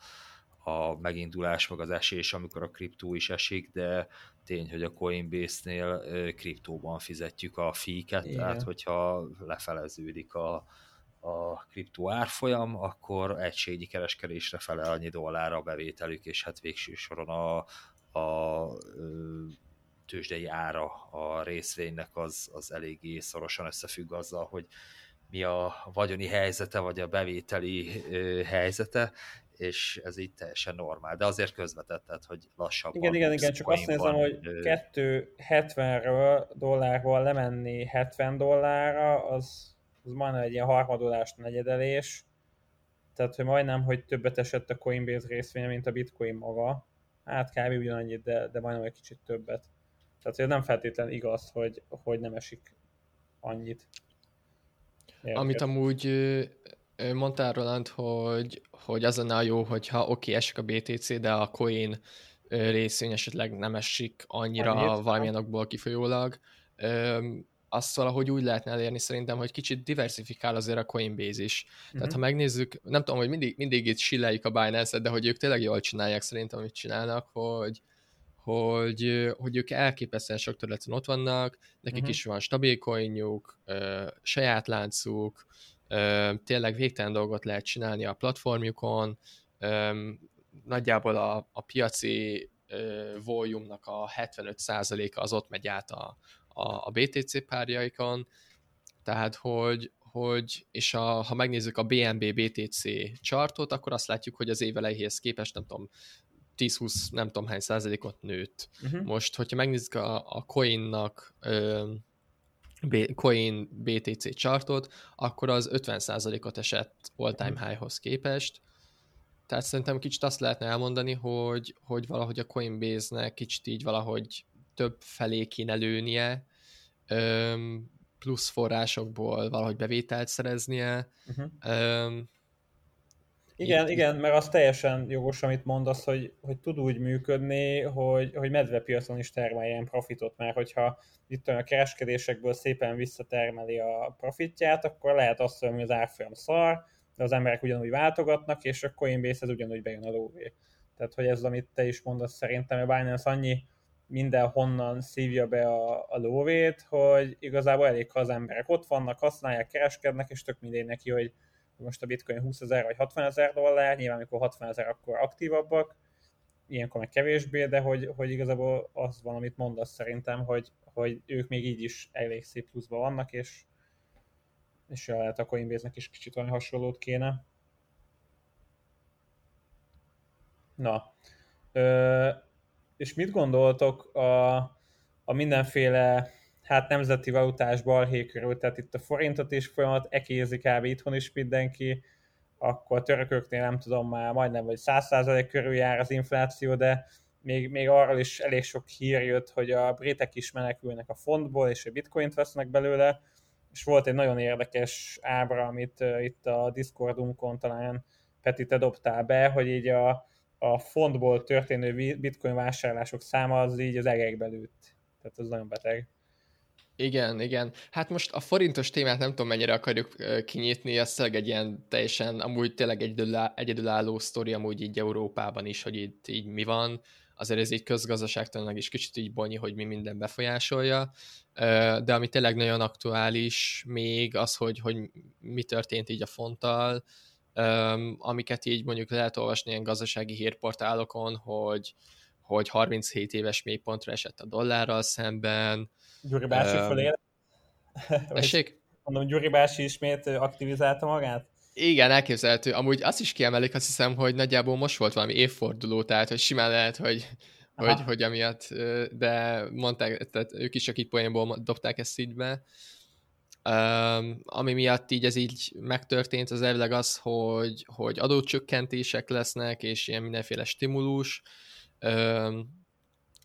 a megindulás, meg az esés, amikor a kriptó is esik, de tény, hogy a Coinbase-nél kriptóban fizetjük a fíket, Igen. tehát hogyha lefeleződik a, a kriptó árfolyam, akkor egységnyi kereskedésre fele annyi dollárra a bevételük, és hát végső soron a, a tőzsdei ára a részvénynek az, az eléggé szorosan összefügg azzal, hogy mi a vagyoni helyzete, vagy a bevételi helyzete, és ez így teljesen normál, de azért közvetett, tehát, hogy lassabban. Igen, igen, igen, csak azt nézem, hogy 270-ről dollárból lemenni 70 dollárra, az, az majdnem egy ilyen harmadolás negyedelés, tehát hogy majdnem, hogy többet esett a Coinbase részvénye, mint a Bitcoin maga. Hát kb. ugyanannyit, de, de majdnem egy kicsit többet. Tehát ez nem feltétlenül igaz, hogy, hogy nem esik annyit. Érket. Amit amúgy mondtál Roland, hogy, hogy az lenne a jó, hogyha oké, okay, esik a BTC, de a coin részvény esetleg nem esik annyira Annyit? valamilyen okból kifolyólag. Azt valahogy úgy lehetne elérni szerintem, hogy kicsit diversifikál azért a Coinbase is. Uh-huh. Tehát mhm. ha megnézzük, nem tudom, hogy mindig, mindig itt silleljük a Binance-et, de hogy ők tényleg jól csinálják szerintem, amit csinálnak, hogy, hogy, hogy ők elképesztően sok területen ott vannak, nekik uh-huh. is van stabil coinjuk, saját láncuk, tényleg végtelen dolgot lehet csinálni a platformjukon, nagyjából a, a piaci volume-nak a 75%-a az ott megy át a, a, a BTC párjaikon, tehát hogy, hogy és a, ha megnézzük a BNB BTC chartot, akkor azt látjuk, hogy az év elejéhez képest nem tudom, 10-20 nem tudom hány százalékot nőtt. Uh-huh. Most, hogyha megnézzük a, a coinnak ö, B, coin BTC chartot, akkor az 50%-ot esett all-time uh-huh. highhoz képest. Tehát szerintem kicsit azt lehetne elmondani, hogy, hogy valahogy a Coinbase-nek kicsit így valahogy több felé kéne lőnie, plusz forrásokból valahogy bevételt szereznie, uh-huh. Igen, itt, igen, mert az teljesen jogos, amit mondasz, hogy, hogy tud úgy működni, hogy, hogy medvepiacon is termeljen profitot, mert hogyha itt a kereskedésekből szépen visszatermeli a profitját, akkor lehet azt mondani, hogy az árfolyam szar, de az emberek ugyanúgy váltogatnak, és a Coinbase ez ugyanúgy bejön a lóvé. Tehát, hogy ez, amit te is mondasz, szerintem a Binance annyi mindenhonnan szívja be a, a lóvét, hogy igazából elég, ha az emberek ott vannak, használják, kereskednek, és tök mindegy neki, hogy most a bitcoin 20 ezer vagy 60 ezer dollár, nyilván amikor 60 ezer, akkor aktívabbak, ilyenkor meg kevésbé, de hogy, hogy igazából az van, amit mondasz szerintem, hogy, hogy ők még így is elég szép pluszban vannak, és, és lehet a Coinbase-nek is kicsit olyan hasonlót kéne. Na, Ö, és mit gondoltok a, a mindenféle hát nemzeti valutás balhé körül, tehát itt a forintot is folyamat ekézi kb. itthon is mindenki, akkor a törököknél nem tudom már majdnem, vagy 100% körül jár az infláció, de még, még arról is elég sok hír jött, hogy a britek is menekülnek a fontból, és a bitcoint vesznek belőle, és volt egy nagyon érdekes ábra, amit uh, itt a Discordunkon talán Peti, te dobtál be, hogy így a, a fontból történő bitcoin vásárlások száma az így az egekbe lőtt. Tehát ez nagyon beteg. Igen, igen. Hát most a forintos témát nem tudom mennyire akarjuk kinyitni, ez tényleg egy ilyen teljesen, amúgy tényleg egyedülálló, egyedülálló sztori amúgy így Európában is, hogy itt így mi van. Azért ez így közgazdaságtalanak is kicsit így bonyi, hogy mi minden befolyásolja. De ami tényleg nagyon aktuális még az, hogy, hogy mi történt így a fonttal, amiket így mondjuk lehet olvasni ilyen gazdasági hírportálokon, hogy, hogy 37 éves mélypontra esett a dollárral szemben, Gyuri Bási um, fölé. Tessék? Mondom, Gyuri Bási ismét aktivizálta magát? Igen, elképzelhető. Amúgy azt is kiemelik, azt hiszem, hogy nagyjából most volt valami évforduló, tehát hogy simán lehet, hogy, hogy, hogy amiatt, de mondták, tehát ők is csak itt poénból dobták ezt így be. Um, ami miatt így ez így megtörtént, az elvileg az, hogy, hogy adócsökkentések lesznek, és ilyen mindenféle stimulus. Um,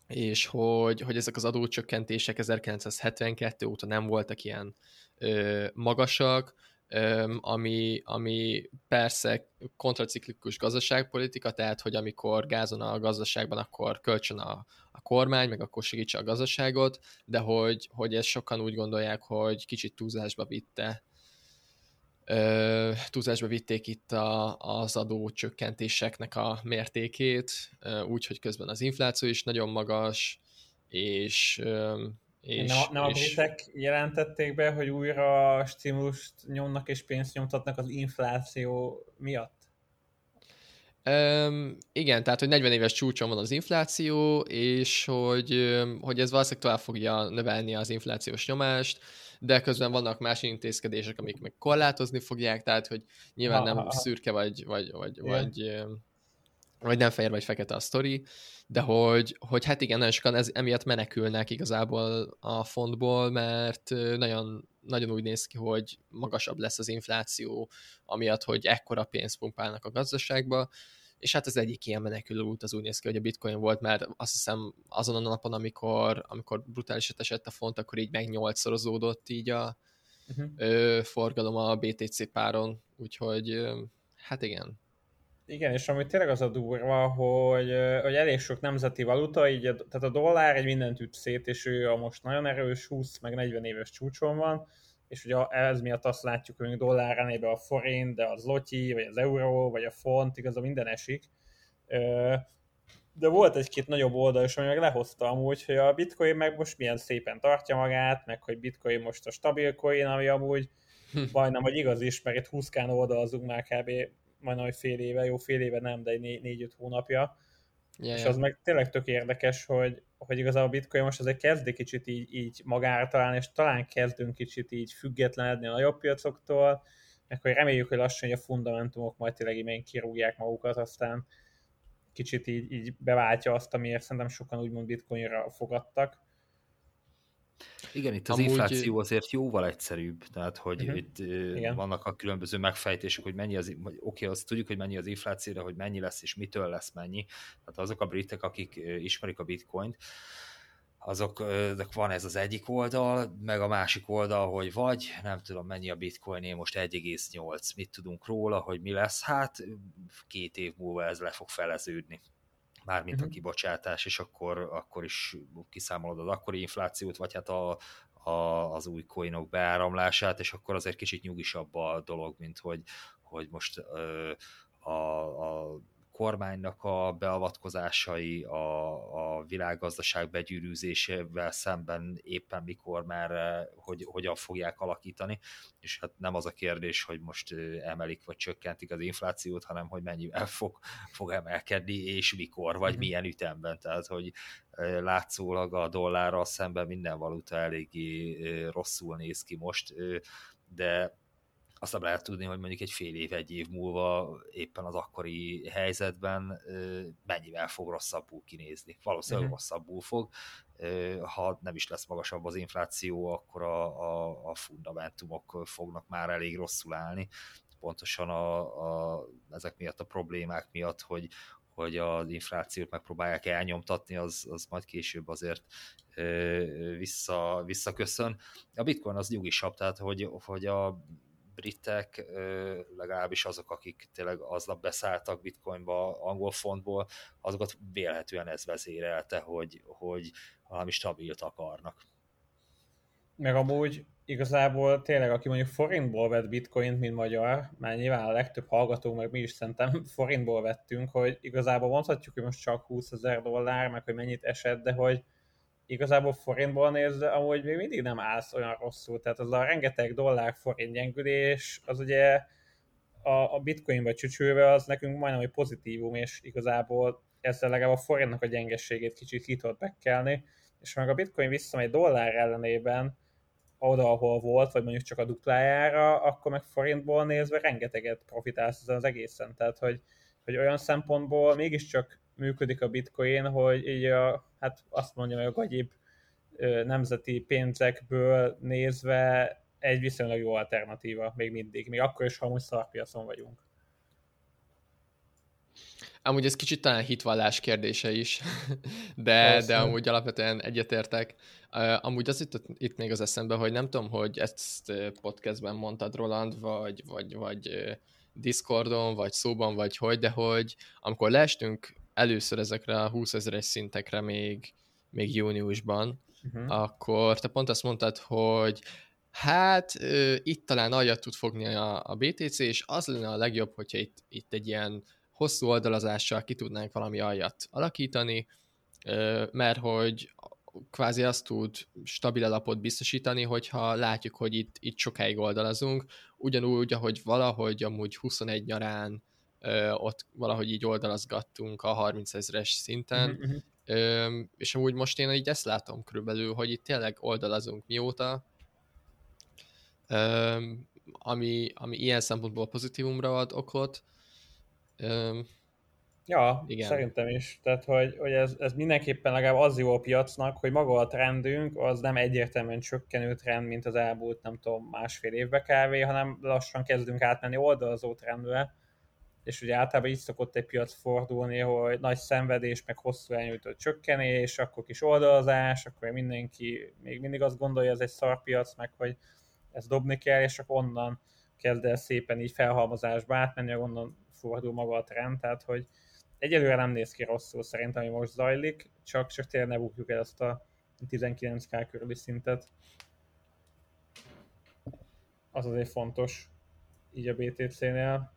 és hogy, hogy ezek az adócsökkentések 1972 óta nem voltak ilyen ö, magasak, ö, ami, ami persze kontraciklikus gazdaságpolitika, tehát hogy amikor gázon a gazdaságban, akkor kölcsön a, a kormány, meg akkor segítse a gazdaságot, de hogy, hogy ezt sokan úgy gondolják, hogy kicsit túlzásba vitte túlzásba vitték itt a, az adó csökkentéseknek a mértékét, úgyhogy közben az infláció is nagyon magas, és és, nem, nem és... a britek jelentették be, hogy újra stimulust nyomnak és pénzt nyomtatnak az infláció miatt? Um, igen, tehát, hogy 40 éves csúcson van az infláció, és hogy, hogy ez valószínűleg tovább fogja növelni az inflációs nyomást, de közben vannak más intézkedések, amik meg korlátozni fogják, tehát, hogy nyilván nem szürke vagy, vagy, vagy, vagy, vagy nem fehér vagy fekete a sztori, de hogy, hogy hát igen, nagyon sokan ez, emiatt menekülnek igazából a fontból, mert nagyon, nagyon úgy néz ki, hogy magasabb lesz az infláció, amiatt, hogy ekkora pénzt pumpálnak a gazdaságba, és hát az egyik ilyen menekülő út az úgy néz ki, hogy a bitcoin volt, mert azt hiszem azon a napon, amikor, amikor brutálisan esett a font, akkor így meg nyolcszorozódott így a uh-huh. ö, forgalom a BTC páron, úgyhogy ö, hát igen, igen, és ami tényleg az a durva, hogy, hogy elég sok nemzeti valuta, így, tehát a dollár egy mindent üt szét, és ő a most nagyon erős 20 meg 40 éves csúcson van, és ugye ez miatt azt látjuk, hogy dollár elébe a forint, de az lotyi, vagy az euró, vagy a font, igaz, minden esik. De volt egy-két nagyobb oldal is, ami meg lehozta amúgy, hogy a bitcoin meg most milyen szépen tartja magát, meg hogy bitcoin most a stabil coin, ami amúgy hm. majdnem, hogy igaz is, mert itt 20 kán oldalazunk már kb majdnem, hogy fél éve, jó fél éve nem, de egy né- négy-öt hónapja. Yeah, és az meg tényleg tök érdekes, hogy, hogy igazából a bitcoin most azért kezd egy kicsit így, így magára találni, és talán kezdünk kicsit így függetlenedni a nagyobb piacoktól, meg hogy reméljük, hogy lassan hogy a fundamentumok majd tényleg így kirúgják magukat, aztán kicsit így, így beváltja azt, amiért szerintem sokan úgymond bitcoinra fogadtak. Igen, itt az Amúgy... infláció azért jóval egyszerűbb, tehát hogy uh-huh. itt Igen. vannak a különböző megfejtések, hogy mennyi az, oké, okay, azt tudjuk, hogy mennyi az infláció, de hogy mennyi lesz és mitől lesz mennyi. Tehát azok a britek, akik ismerik a bitcoint, azok van ez az egyik oldal, meg a másik oldal, hogy vagy nem tudom mennyi a bitcoin, most 1,8, mit tudunk róla, hogy mi lesz, hát két év múlva ez le fog feleződni mármint uh-huh. a mhm. kibocsátás, és akkor, akkor is kiszámolod az akkori inflációt, vagy hát a, a, az új coinok beáramlását, és akkor azért kicsit nyugisabb a dolog, mint hogy, hogy most ö, a, a kormánynak a beavatkozásai, a, a világgazdaság begyűrűzésével szemben éppen mikor már hogy, hogyan fogják alakítani, és hát nem az a kérdés, hogy most emelik vagy csökkentik az inflációt, hanem hogy mennyivel fog, fog emelkedni, és mikor, vagy mm-hmm. milyen ütemben, tehát hogy látszólag a dollárral szemben minden valuta eléggé rosszul néz ki most, de azt nem lehet tudni, hogy mondjuk egy fél év, egy év múlva éppen az akkori helyzetben mennyivel fog rosszabbul kinézni. Valószínűleg uh-huh. rosszabbul fog. Ha nem is lesz magasabb az infláció, akkor a, a, a fundamentumok fognak már elég rosszul állni. Pontosan a, a, ezek miatt a problémák miatt, hogy, hogy az inflációt megpróbálják elnyomtatni, az, az majd később azért vissza, visszaköszön. A bitcoin az nyugisabb, tehát hogy, hogy a britek, legalábbis azok, akik tényleg aznap beszálltak bitcoinba angol fontból, azokat vélhetően ez vezérelte, hogy, hogy valami stabilt akarnak. Meg amúgy igazából tényleg, aki mondjuk forintból vett bitcoint, mint magyar, már nyilván a legtöbb hallgató, meg mi is szerintem forintból vettünk, hogy igazából mondhatjuk, hogy most csak 20 ezer dollár, meg hogy mennyit esett, de hogy igazából forintból nézve, amúgy még mindig nem állsz olyan rosszul. Tehát az a rengeteg dollár forint gyengülés, az ugye a, a bitcoinba csücsülve az nekünk majdnem egy pozitívum, és igazából ezzel legalább a forintnak a gyengességét kicsit ki tudod bekelni, és meg a bitcoin visszamegy dollár ellenében oda, ahol volt, vagy mondjuk csak a duplájára, akkor meg forintból nézve rengeteget profitálsz ezen az egészen. Tehát, hogy, hogy olyan szempontból mégiscsak működik a bitcoin, hogy így a, hát azt mondjam, hogy a gagyibb nemzeti pénzekből nézve egy viszonylag jó alternatíva még mindig, még akkor is, ha amúgy szarpiacon vagyunk. Amúgy ez kicsit talán hitvallás kérdése is, de, de amúgy alapvetően egyetértek. Amúgy az itt, itt még az eszembe, hogy nem tudom, hogy ezt podcastben mondtad, Roland, vagy, vagy, vagy Discordon, vagy szóban, vagy hogy, de hogy amikor leestünk először ezekre a 20 ezeres szintekre még, még júniusban, uh-huh. akkor te pont azt mondtad, hogy Hát itt talán aljat tud fogni a, a BTC, és az lenne a legjobb, hogyha itt, itt egy ilyen hosszú oldalazással ki tudnánk valami aljat alakítani, mert hogy kvázi azt tud stabil alapot biztosítani, hogyha látjuk, hogy itt, itt sokáig oldalazunk, ugyanúgy, ahogy valahogy amúgy 21 nyarán ott valahogy így oldalazgattunk a 30 ezeres szinten, uh-huh. Ö, és amúgy most én így ezt látom körülbelül, hogy itt tényleg oldalazunk mióta, ö, ami, ami ilyen szempontból pozitívumra ad okot. Ö, ja, igen. szerintem is. Tehát, hogy, hogy ez, ez mindenképpen legalább az jó a piacnak, hogy maga a trendünk az nem egyértelműen csökkenő trend, mint az elmúlt, nem tudom, másfél évbe kávé, hanem lassan kezdünk átmenni oldalazó trendbe és ugye általában így szokott egy piac fordulni, hogy nagy szenvedés, meg hosszú elnyújtott csökkenés, akkor kis oldalazás, akkor mindenki még mindig azt gondolja, ez egy szarpiac, meg hogy ezt dobni kell, és akkor onnan kezd el szépen így felhalmozásba átmenni, onnan fordul maga a trend, tehát hogy egyelőre nem néz ki rosszul szerintem, ami most zajlik, csak, csak tényleg ne bukjuk el ezt a 19k körüli szintet. Az azért fontos így a BTC-nél.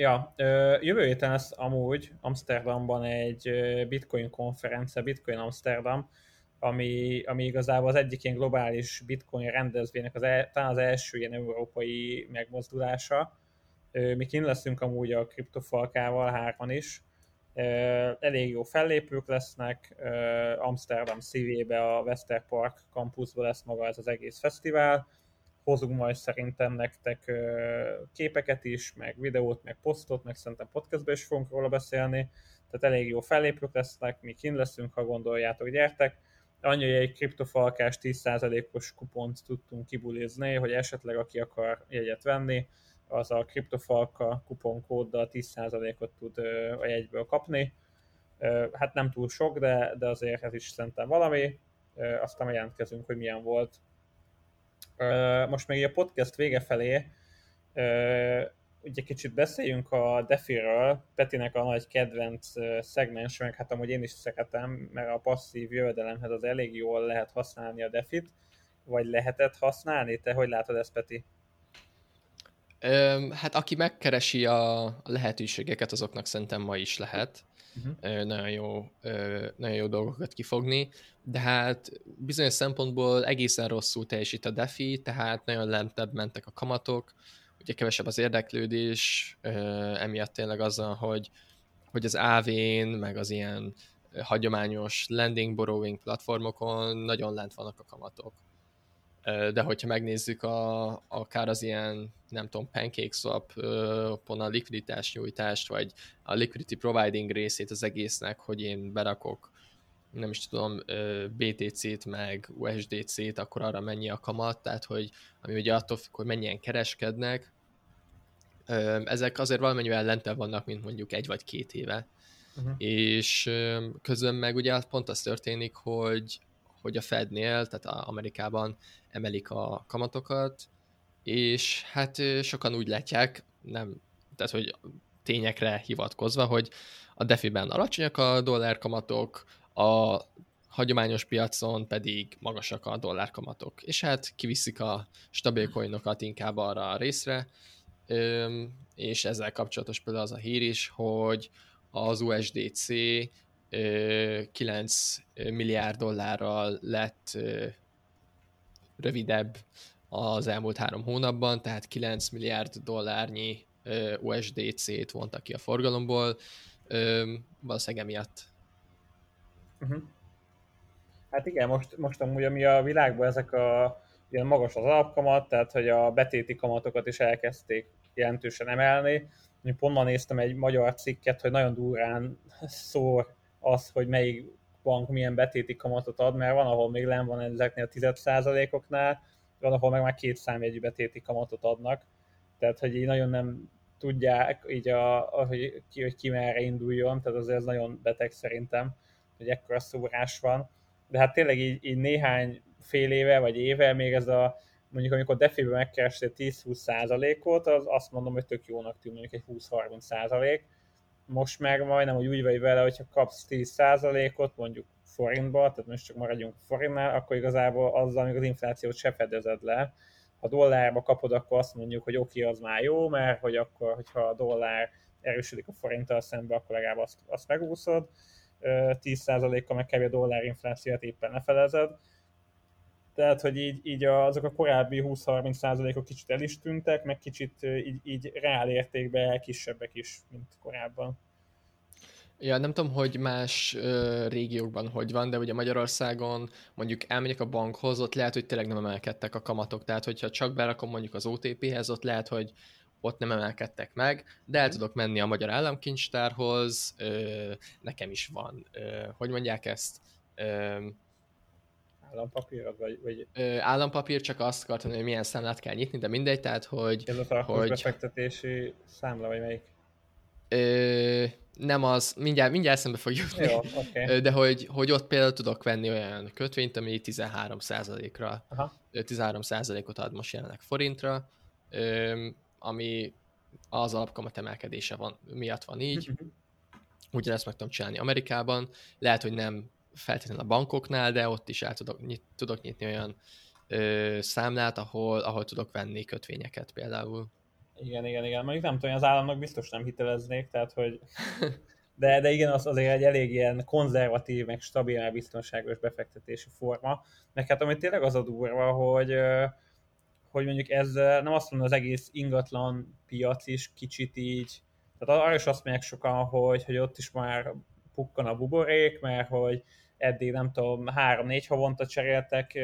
Ja, jövő héten lesz amúgy Amsterdamban egy bitcoin konferencia, Bitcoin Amsterdam, ami, ami igazából az egyik ilyen globális bitcoin rendezvénynek az el, talán az első ilyen európai megmozdulása. Mi kint leszünk amúgy a kriptofalkával hárman is. Elég jó fellépők lesznek, Amsterdam szívébe a Westerpark campusban lesz maga ez az egész fesztivál hozunk majd szerintem nektek képeket is, meg videót, meg posztot, meg szerintem podcastban is fogunk róla beszélni, tehát elég jó fellépők lesznek, mi kint leszünk, ha gondoljátok, gyertek. Annyi, egy kriptofalkás 10%-os kupont tudtunk kibulizni, hogy esetleg aki akar jegyet venni, az a kriptofalka kuponkóddal 10%-ot tud a jegyből kapni. Hát nem túl sok, de, de azért ez is szerintem valami. Aztán jelentkezünk, hogy milyen volt most még a podcast vége felé ugye kicsit beszéljünk a Defiről, Petinek a nagy kedvenc szegmens, meg hát amúgy én is szeretem, mert a passzív jövedelemhez az elég jól lehet használni a Defit, vagy lehetett használni? Te hogy látod ezt, Peti? hát aki megkeresi a lehetőségeket, azoknak szerintem ma is lehet uh-huh. nagyon, jó, nagyon jó dolgokat kifogni, de hát bizonyos szempontból egészen rosszul teljesít a DeFi, tehát nagyon lentebb mentek a kamatok, ugye kevesebb az érdeklődés, emiatt tényleg azzal, hogy, hogy az AV-n, meg az ilyen hagyományos lending borrowing platformokon nagyon lent vannak a kamatok de hogyha megnézzük a, akár az ilyen, nem tudom, PancakeSwap-on a likviditás nyújtást, vagy a liquidity providing részét az egésznek, hogy én berakok nem is tudom, BTC-t, meg USDC-t, akkor arra mennyi a kamat, tehát hogy ami ugye attól függ, hogy mennyien kereskednek, ezek azért valamennyivel lentebb vannak, mint mondjuk egy vagy két éve. Uh-huh. És közben meg ugye pont az történik, hogy hogy a Fednél, tehát Amerikában emelik a kamatokat, és hát sokan úgy látják, nem, tehát hogy tényekre hivatkozva, hogy a defiben alacsonyak a dollárkamatok, a hagyományos piacon pedig magasak a dollárkamatok, és hát kiviszik a stabil coinokat inkább arra a részre, és ezzel kapcsolatos például az a hír is, hogy az USDC 9 milliárd dollárral lett rövidebb az elmúlt három hónapban, tehát 9 milliárd dollárnyi USDC-t vontak ki a forgalomból, valószínűleg emiatt. Uh-huh. Hát igen, most, most amúgy ami a világban ezek a ilyen magas az alapkamat, tehát hogy a betéti kamatokat is elkezdték jelentősen emelni. Pont ma néztem egy magyar cikket, hogy nagyon durán szór az, hogy melyik bank milyen betéti kamatot ad, mert van, ahol még len van ezeknél a 10%-oknál, van, ahol meg már két számjegyű betéti kamatot adnak, tehát hogy így nagyon nem tudják így, a, a, hogy, ki, hogy ki merre induljon, tehát azért ez nagyon beteg szerintem, hogy ekkora szórás van. De hát tényleg így, így néhány fél éve vagy éve még ez a mondjuk amikor defibe megkerestél 10-20 százalékot, az azt mondom, hogy tök jónak tűnik, mondjuk egy 20-30 százalék, most meg majdnem, hogy úgy vagy vele, hogyha kapsz 10%-ot, mondjuk forintba, tehát most csak maradjunk forintnál, akkor igazából azzal még az inflációt se fedezed le. Ha dollárba kapod, akkor azt mondjuk, hogy oké, okay, az már jó, mert hogy akkor, hogyha a dollár erősödik a forinttal szembe, akkor legalább azt, azt megúszod. 10%-kal meg kevés dollár inflációt éppen ne felezed. Tehát, hogy így, így azok a korábbi 20-30%-ok kicsit el is tűntek, meg kicsit így, így reál értékben kisebbek is, mint korábban. Ja, nem tudom, hogy más ö, régiókban hogy van, de ugye Magyarországon mondjuk elmegyek a bankhoz, ott lehet, hogy tényleg nem emelkedtek a kamatok, tehát hogyha csak berakom mondjuk az OTP-hez, ott lehet, hogy ott nem emelkedtek meg, de el mhm. tudok menni a Magyar Államkincstárhoz, ö, nekem is van, ö, hogy mondják ezt, ö, Állampapír, vagy, vagy... Ö, állampapír, csak azt akartam, hogy milyen számlát kell nyitni, de mindegy, tehát hogy... Ez a hogy... befektetési számla, vagy melyik? Ö, nem az, mindjárt, mindjárt eszembe fog jutni, Jó, okay. de hogy, hogy ott például tudok venni olyan kötvényt, ami 13%-ra, Aha. 13%-ot ad most jelenleg forintra, ami az alapkamat emelkedése van, miatt van így. Uh-huh. Ugyanezt meg tudom csinálni Amerikában. Lehet, hogy nem feltétlenül a bankoknál, de ott is el tudok, nyit, tudok nyitni olyan ö, számlát, ahol, ahol tudok venni kötvényeket például. Igen, igen, igen. Mondjuk nem tudom, az államnak biztos nem hiteleznék, tehát hogy... De, de igen, az azért egy elég ilyen konzervatív, meg stabil, biztonságos befektetési forma. Meg hát ami tényleg az a durva, hogy, hogy mondjuk ez nem azt mondom, az egész ingatlan piac is kicsit így, tehát arra is azt mondják sokan, hogy, hogy ott is már pukkan a buborék, mert hogy eddig nem tudom, három-négy havonta cseréltek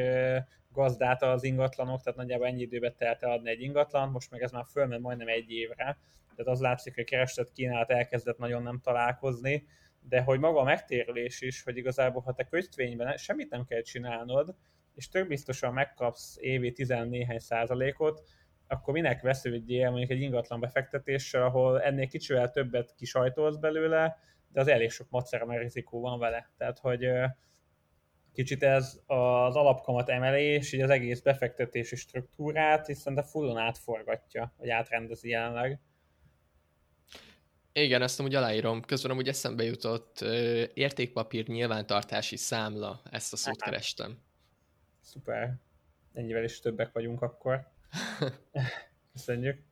gazdát az ingatlanok, tehát nagyjából ennyi időbe telt el adni egy ingatlan, most meg ez már fölment majdnem egy évre, tehát az látszik, hogy kereslet kínálat elkezdett nagyon nem találkozni, de hogy maga a megtérülés is, hogy igazából ha te kötvényben semmit nem kell csinálnod, és tök biztosan megkapsz évi 14 százalékot, akkor minek vesződjél mondjuk egy ingatlan befektetéssel, ahol ennél kicsivel többet kisajtolsz belőle, de az elég sok macera, mert rizikó van vele. Tehát, hogy kicsit ez az alapkamat emelés, így az egész befektetési struktúrát, hiszen de fullon átforgatja, vagy átrendezi jelenleg. Igen, ezt amúgy aláírom. Közben amúgy eszembe jutott ö, értékpapír nyilvántartási számla, ezt a szót Aha. kerestem. Szuper. Ennyivel is többek vagyunk akkor. Köszönjük.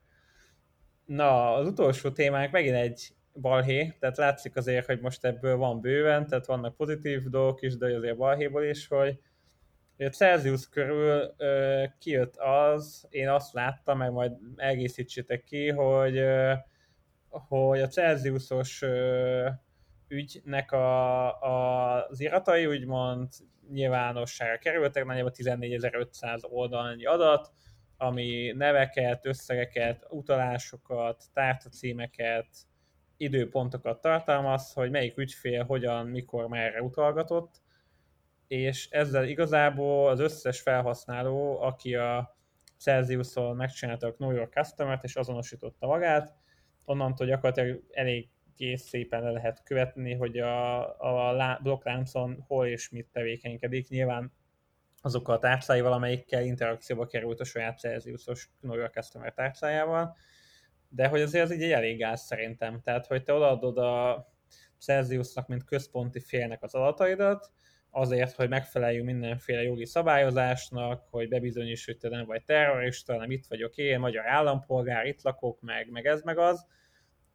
Na, az utolsó témánk megint egy balhé, tehát látszik azért, hogy most ebből van bőven, tehát vannak pozitív dolgok is, de azért balhéból is, hogy Celsius körül ö, kijött az, én azt láttam, meg majd egészítsétek ki, hogy, ö, hogy a Celsiusos ö, ügynek a, a, az iratai úgymond nyilvánosságra kerültek, nagyjából 14.500 oldalnyi adat, ami neveket, összegeket, utalásokat, tárcacímeket, időpontokat tartalmaz, hogy melyik ügyfél hogyan, mikor, merre utalgatott, és ezzel igazából az összes felhasználó, aki a Celsius-on megcsinálta a Know Your Customer-t és azonosította magát, onnantól gyakorlatilag elég szépen le lehet követni, hogy a, a blokkláncon hol és mit tevékenykedik. Nyilván azokkal a tárcáival, amelyikkel interakcióba került a saját Celsius-os Know Your Customer tárcájával, de hogy azért az így elég gáz szerintem. Tehát, hogy te odaadod a Celsiusnak, mint központi félnek az adataidat, azért, hogy megfeleljünk mindenféle jogi szabályozásnak, hogy bebizonyíts, hogy te nem vagy terrorista, nem itt vagyok én, magyar állampolgár, itt lakok, meg, meg ez, meg az,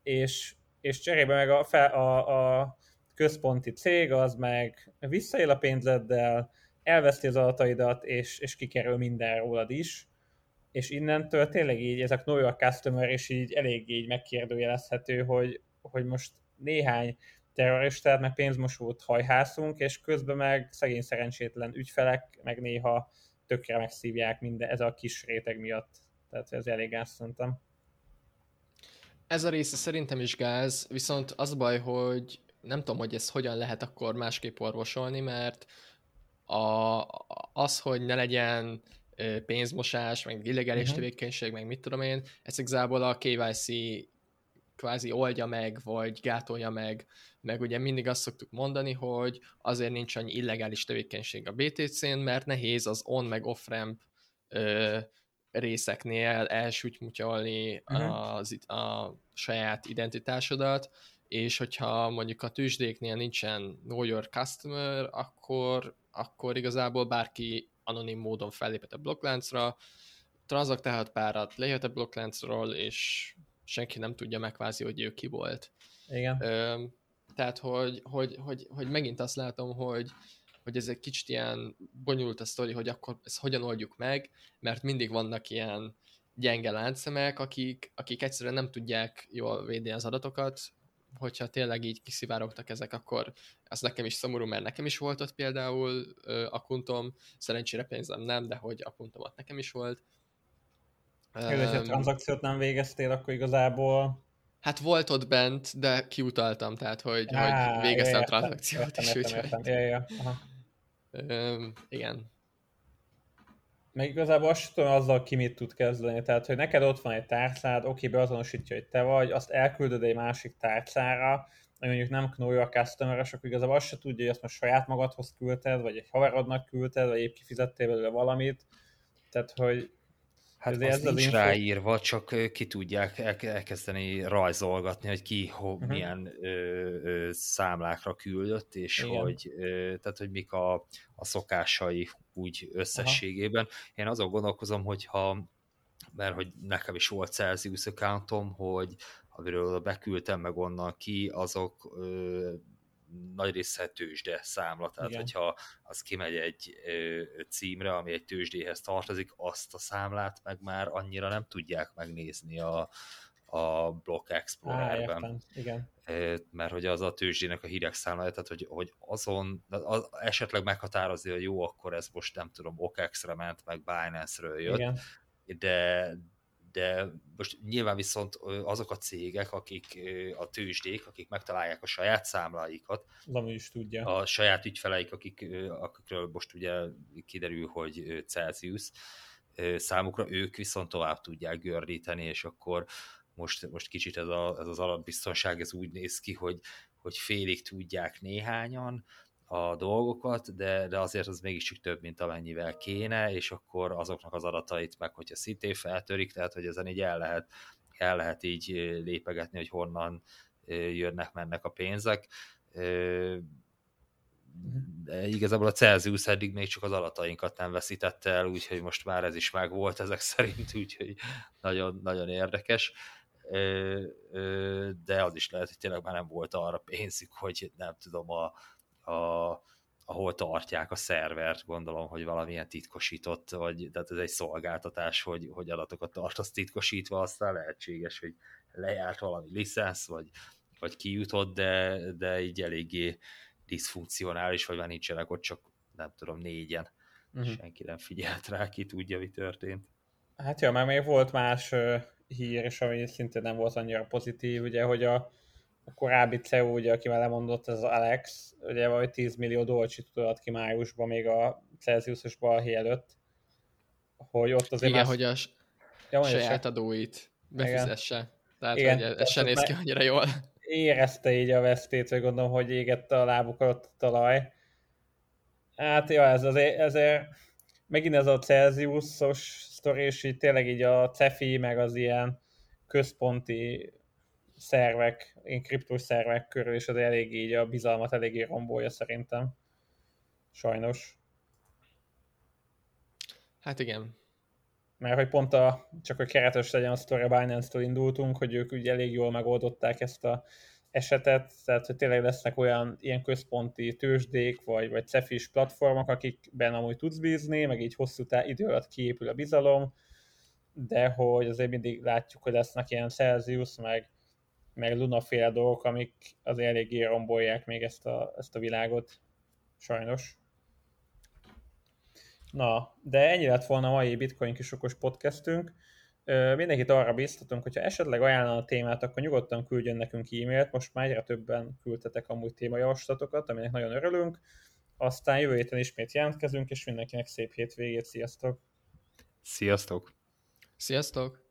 és, és cserébe meg a, a, a központi cég az meg visszaél a pénzeddel, elveszti az adataidat, és, és kikerül minden rólad is, és innentől tényleg így ezek Know Your Customer, és így elég így megkérdőjelezhető, hogy, hogy most néhány terroristát, meg pénzmosót hajhászunk, és közben meg szegény szerencsétlen ügyfelek, meg néha tökre megszívják minden, ez a kis réteg miatt. Tehát ez elég gáz szerintem. Ez a része szerintem is gáz, viszont az a baj, hogy nem tudom, hogy ezt hogyan lehet akkor másképp orvosolni, mert a, az, hogy ne legyen pénzmosás, meg illegális uh-huh. tevékenység, meg mit tudom én, ezt igazából a KYC kvázi oldja meg, vagy gátolja meg, meg ugye mindig azt szoktuk mondani, hogy azért nincs annyi illegális tevékenység a BTC-n, mert nehéz az on meg off-ramp ö, részeknél elsütymutyolni uh-huh. az, a saját identitásodat, és hogyha mondjuk a tűzsdéknél nincsen Know Your Customer, akkor, akkor igazából bárki anonim módon fellépett a blokkláncra, tranzaktálhat párat, lejöhet a blokkláncról, és senki nem tudja megvázi, hogy ő ki volt. Igen. Ö, tehát, hogy, hogy, hogy, hogy megint azt látom, hogy, hogy ez egy kicsit ilyen bonyolult a sztori, hogy akkor ezt hogyan oldjuk meg, mert mindig vannak ilyen gyenge láncszemek, akik, akik egyszerűen nem tudják jól védeni az adatokat, hogyha tényleg így kiszivárogtak ezek, akkor az nekem is szomorú, mert nekem is volt ott például a kuntom, szerencsére pénzem nem, de hogy a kuntomat nekem is volt. Jó, hogyha tranzakciót nem végeztél, akkor igazából... Hát volt ott bent, de kiutaltam, tehát hogy, Á, hogy végeztem értem, tranzakciót értem, is. Értem, értem. Ja, ja. Aha. Üm, igen. Meg igazából azt tudom azzal ki mit tud kezdeni. Tehát, hogy neked ott van egy tárcád, oké, beazonosítja, hogy te vagy, azt elküldöd egy másik tárcára, ami mondjuk nem knolja a customer akkor igazából azt se tudja, hogy azt most saját magadhoz küldted, vagy egy haverodnak küldted, vagy épp kifizettél belőle valamit. Tehát, hogy Hát ez az nincs info... ráírva, csak ki tudják elkezdeni rajzolgatni, hogy ki ho, uh-huh. milyen ö, ö, számlákra küldött, és Igen. hogy, ö, tehát, hogy mik a, a szokásai úgy összességében. Aha. Én azon gondolkozom, hogy ha mert hogy nekem is volt Celsius accountom, hogy amiről beküldtem meg onnan ki, azok ö, nagy része tőzsde számla, tehát Igen. hogyha az kimegy egy címre, ami egy tőzsdéhez tartozik, azt a számlát meg már annyira nem tudják megnézni a, a Block Explorerben. Á, Igen. Mert hogy az a tőzsdének a hírek számlája, tehát hogy, hogy azon az esetleg meghatározni, hogy jó, akkor ez most nem tudom, OKEX-re ment, meg Binance-ről jött, Igen. de, de most nyilván viszont azok a cégek, akik a tőzsdék, akik megtalálják a saját számláikat, Lami is tudja. a saját ügyfeleik, akik, akikről most ugye kiderül, hogy Celsius, számukra ők viszont tovább tudják gördíteni, és akkor most, most kicsit ez, a, ez az alapbiztonság ez úgy néz ki, hogy, hogy félig tudják néhányan, a dolgokat, de, de azért az mégiscsak több, mint amennyivel kéne, és akkor azoknak az adatait meg, hogyha szintén feltörik, tehát hogy ezen így el lehet, el lehet így lépegetni, hogy honnan jönnek, mennek a pénzek. De igazából a Celsius eddig még csak az adatainkat nem veszítette el, úgyhogy most már ez is meg volt ezek szerint, úgyhogy nagyon, nagyon érdekes de az is lehet, hogy tényleg már nem volt arra pénzük, hogy nem tudom, a, a, ahol tartják a szervert, gondolom, hogy valamilyen titkosított, vagy tehát ez egy szolgáltatás, hogy, hogy adatokat tartasz titkosítva, aztán lehetséges, hogy lejárt valami licensz, vagy, vagy kijutott, de, de így eléggé diszfunkcionális, vagy már nincsenek ott csak, nem tudom, négyen. Uh-huh. Senki nem figyelt rá, ki tudja, mi történt. Hát ja, már még volt más hír, és ami szintén nem volt annyira pozitív, ugye, hogy a a korábbi CEO, ugye, akivel lemondott, ez az Alex, ugye vagy 10 millió dolcsit adott ki májusban, még a Celsius-os balhé előtt, hogy ott azért Igen, más... hogy a ja, saját se. adóit befizesse. Tehát, Igen, hogy ez se néz ki annyira jól. Érezte így a vesztét, vagy gondolom, hogy égette a lábuk alatt a talaj. Hát, ja, ez azért, ezért megint ez a Celsius-os sztori, és így tényleg így a CEFI, meg az ilyen központi szervek, én kriptos szervek körül, és az elég így a bizalmat eléggé rombolja szerintem. Sajnos. Hát igen. Mert hogy pont a, csak hogy keretes legyen a sztori, a Binance-től indultunk, hogy ők ugye elég jól megoldották ezt a esetet, tehát hogy tényleg lesznek olyan ilyen központi tőzsdék, vagy, vagy cefis platformok, akikben amúgy tudsz bízni, meg így hosszú tá- idő alatt kiépül a bizalom, de hogy azért mindig látjuk, hogy lesznek ilyen Celsius, meg meg Luna-féle dolgok, amik az eléggé rombolják még ezt a, ezt a világot, sajnos. Na, de ennyi lett volna a mai Bitcoin kisokos podcastünk. Mindenkit arra biztatunk, hogyha esetleg ajánlana a témát, akkor nyugodtan küldjön nekünk e-mailt. Most már egyre többen küldtetek amúgy témajavaslatokat, aminek nagyon örülünk. Aztán jövő héten ismét jelentkezünk, és mindenkinek szép hétvégét. Sziasztok! Sziasztok! Sziasztok!